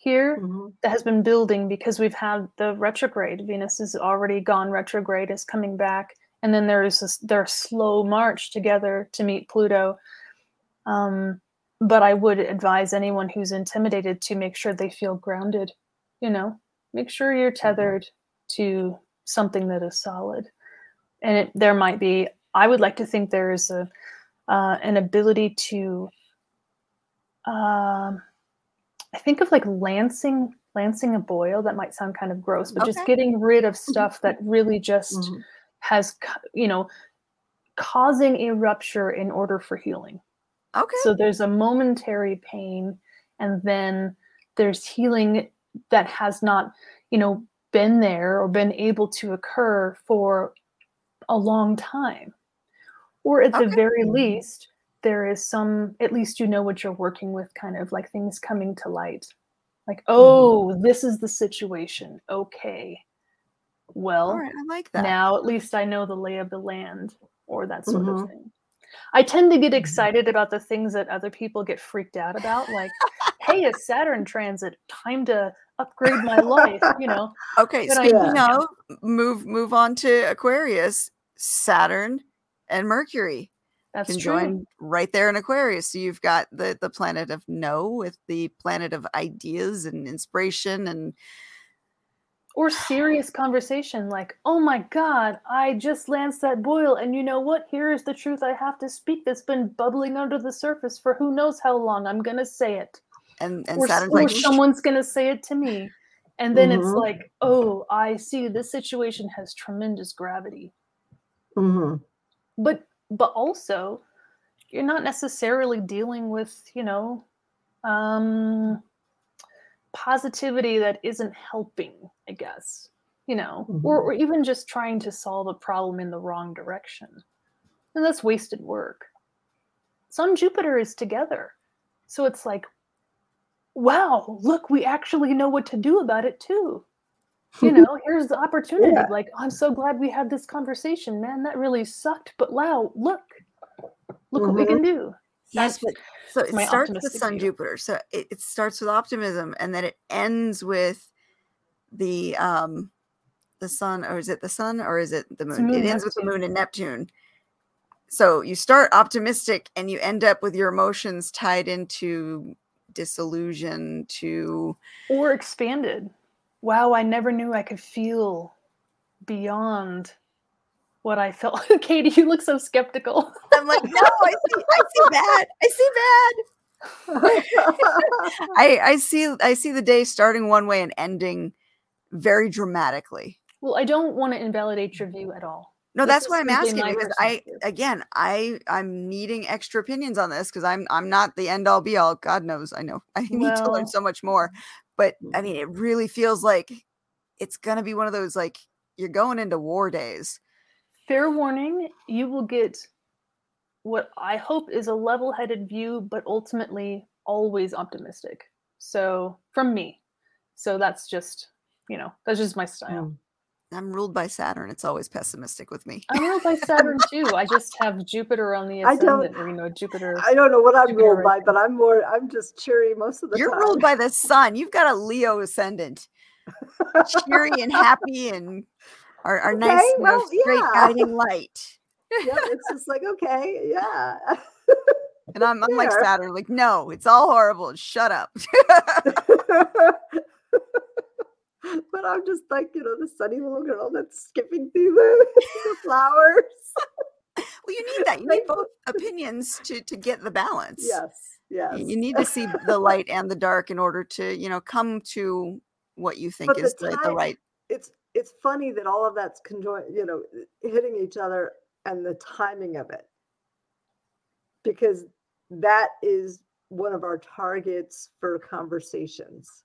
here Mhm. that has been building because we've had the retrograde. Venus has already gone retrograde, is coming back, and then there's this, their slow march together to meet Pluto. Um, but I would advise anyone who's intimidated to make sure they feel grounded. You know, make sure you're tethered to something that is solid. And it, there might be. I would like to think there is a uh, an ability to. Um, I think of like lancing lancing a boil. That might sound kind of gross, but just getting rid of stuff that really just Mhm. has, you know, causing a rupture in order for healing. Okay. So there's a momentary pain, and then there's healing that has not, you know, been there or been able to occur for a long time. Or at the very least, there is some, at least you know what you're working with, kind of like things coming to light. Like, oh, this is the situation. Okay. Well, right, I like that. now at least I know the lay of the land or that sort of Mhm. thing. I tend to get excited about the things that other people get freaked out about, like, hey, a Saturn transit, time to upgrade my life, you know. Okay, speaking idea. of move move on to Aquarius, Saturn and Mercury That's can true. join right there in Aquarius. So you've got the the planet of no with the planet of ideas and inspiration and Or serious conversation like, oh my God, I just lanced that boil, and you know what? Here is the truth I have to speak that's been bubbling under the surface for who knows how long. I'm going to say it. and and or, Saturn's or like someone's going to say it to me. And then it's Mhm. like, oh, I see this situation has tremendous gravity. Mhm. But but also you're not necessarily dealing with, you know, um positivity that isn't helping, I guess. You know, or, or even just trying to solve a problem in the wrong direction. And that's wasted work. Sun Jupiter is together. So it's like, wow, look, we actually know what to do about it too. You know, here's the opportunity. Yeah. Like, I'm so glad we had this conversation, man. That really sucked. But wow, look, look what we can do. Yes, but so it starts with Sun view. Jupiter. So it, it starts with optimism, and then it ends with the um the sun, or is it the sun, or is it the moon? moon, it ends with the moon and Neptune. So you start optimistic, and you end up with your emotions tied into disillusion to or expanded. Wow, I never knew I could feel beyond what I felt. Katie, you look so skeptical. I'm like, no, I see, I see bad. I see bad. I, I see I see the day starting one way and ending very dramatically. Well, I don't want to invalidate your view at all. No, This that's is why I'm asking because I again I I'm needing extra opinions on this because I'm I'm not the end all be all. God knows I know I need to learn so much more. But I mm-hmm. mean, it really feels like it's gonna be one of those like you're going into war days. Fair warning, you will get what I hope is a level headed view, but ultimately always optimistic. So, from me. So, that's just, you know, that's just my style. Hmm. I'm ruled by Saturn. It's always pessimistic with me. I'm ruled by Saturn too. I just have Jupiter on the ascendant, or you know, Jupiter. I don't know what I'm Jupiter ruled by, but I'm more. I'm just cheery most of the time. You're ruled by the sun. You've got a Leo ascendant. Cheery and happy and nice Okay, know, well, straight yeah. guiding light. yeah, it's just like okay, yeah. And I'm, I'm like Saturn, like, no, it's all horrible. Shut up. but I'm just like you know the sunny little girl that's skipping through the, the flowers. Well, you need that. You need both opinions to to get the balance. Yes, yes. You need to see the light and the dark in order to, you know, come to what you think But is the, the right. it's it's funny that all of that's conjoined, you know, hitting each other and the timing of it. Because that is one of our targets for conversations.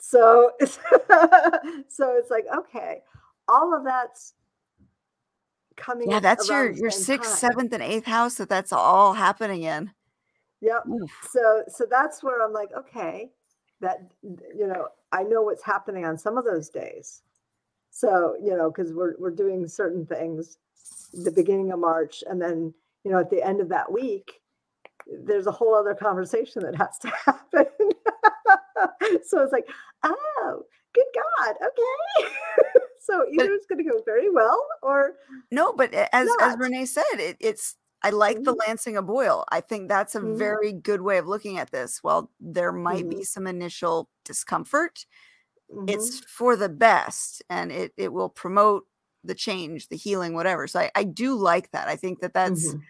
So it's so it's like, okay, all of that's coming. Yeah, that's your your sixth, time. seventh, and eighth house that that's all happening in. Yep. Oof. so so that's where i'm like okay that you know i know what's happening on some of those days so you know because we're, we're doing certain things the beginning of march and then you know at the end of that week there's a whole other conversation that has to happen so it's like oh good god okay so either it's going to go very well or No, but as as Renee said, it, it's I like the lancing a boil. I think that's a Mhm. very good way of looking at this. While there might be some initial discomfort, Mhm. it's for the best and it it will promote the change, the healing, whatever. So I, I do like that. I think that that's Mhm.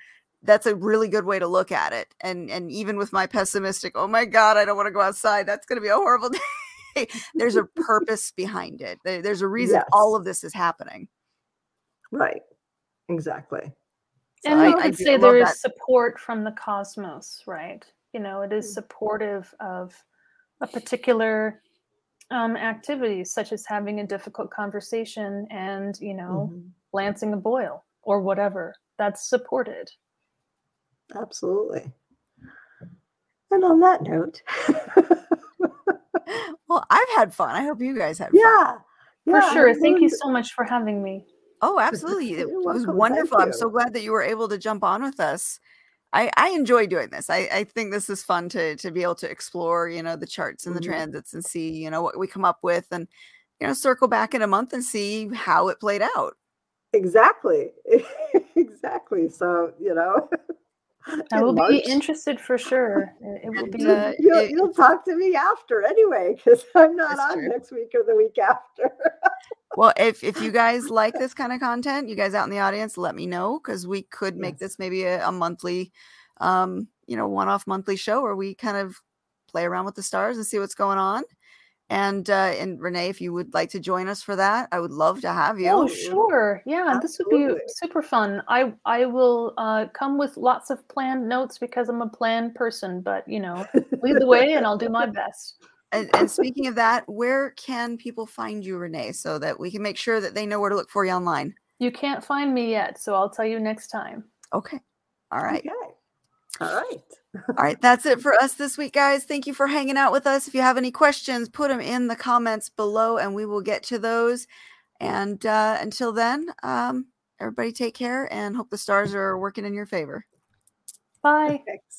that's a really good way to look at it. And and even with my pessimistic, oh my god, I don't want to go outside. That's going to be a horrible day. There's a purpose behind it. There's a reason all of this is happening. right exactly So and I- I, I would do say there is that. support from the cosmos, right? You know, it is Mm. supportive of a particular um, activity, such as having a difficult conversation and, you know, Mhm. lancing a boil or whatever. That's supported. Absolutely. And on that note, Well, I've had fun. I hope you guys had fun. yeah, For sure. Thank you so much for having me. Oh, absolutely. It You're was welcome. Wonderful. I'm so glad that you were able to jump on with us. I, I enjoy doing this. I, I think this is fun to to be able to explore, you know, the charts and the Mhm. transits and see, you know, what we come up with and you know, circle back in a month and see how it played out. Exactly, exactly. So you know, I will March, be interested for sure. It, it will be. uh, you'll, it- you'll talk to me after anyway, because I'm not on true. next week or the week after. Well, if if you guys like this kind of content, you guys out in the audience, let me know because we could make Yes. this maybe a, a monthly, um, you know, one-off monthly show where we kind of play around with the stars and see what's going on. And uh, and Renee, if you would like to join us for that, I would love to have you. Oh, sure. Yeah, this would be super fun. I I will uh, come with lots of planned notes because I'm a planned person, but you know, lead the way and I'll do my best. And, and speaking of that, where can people find you, Renee, so that we can make sure that they know where to look for you online? You can't find me yet, so I'll tell you next time. Okay. All right. Okay. All right. All right, that's it for us this week, guys. Thank you for hanging out with us. If you have any questions, put them in the comments below and we will get to those. And uh, until then, um, everybody take care and hope the stars are working in your favor. Bye. Thanks.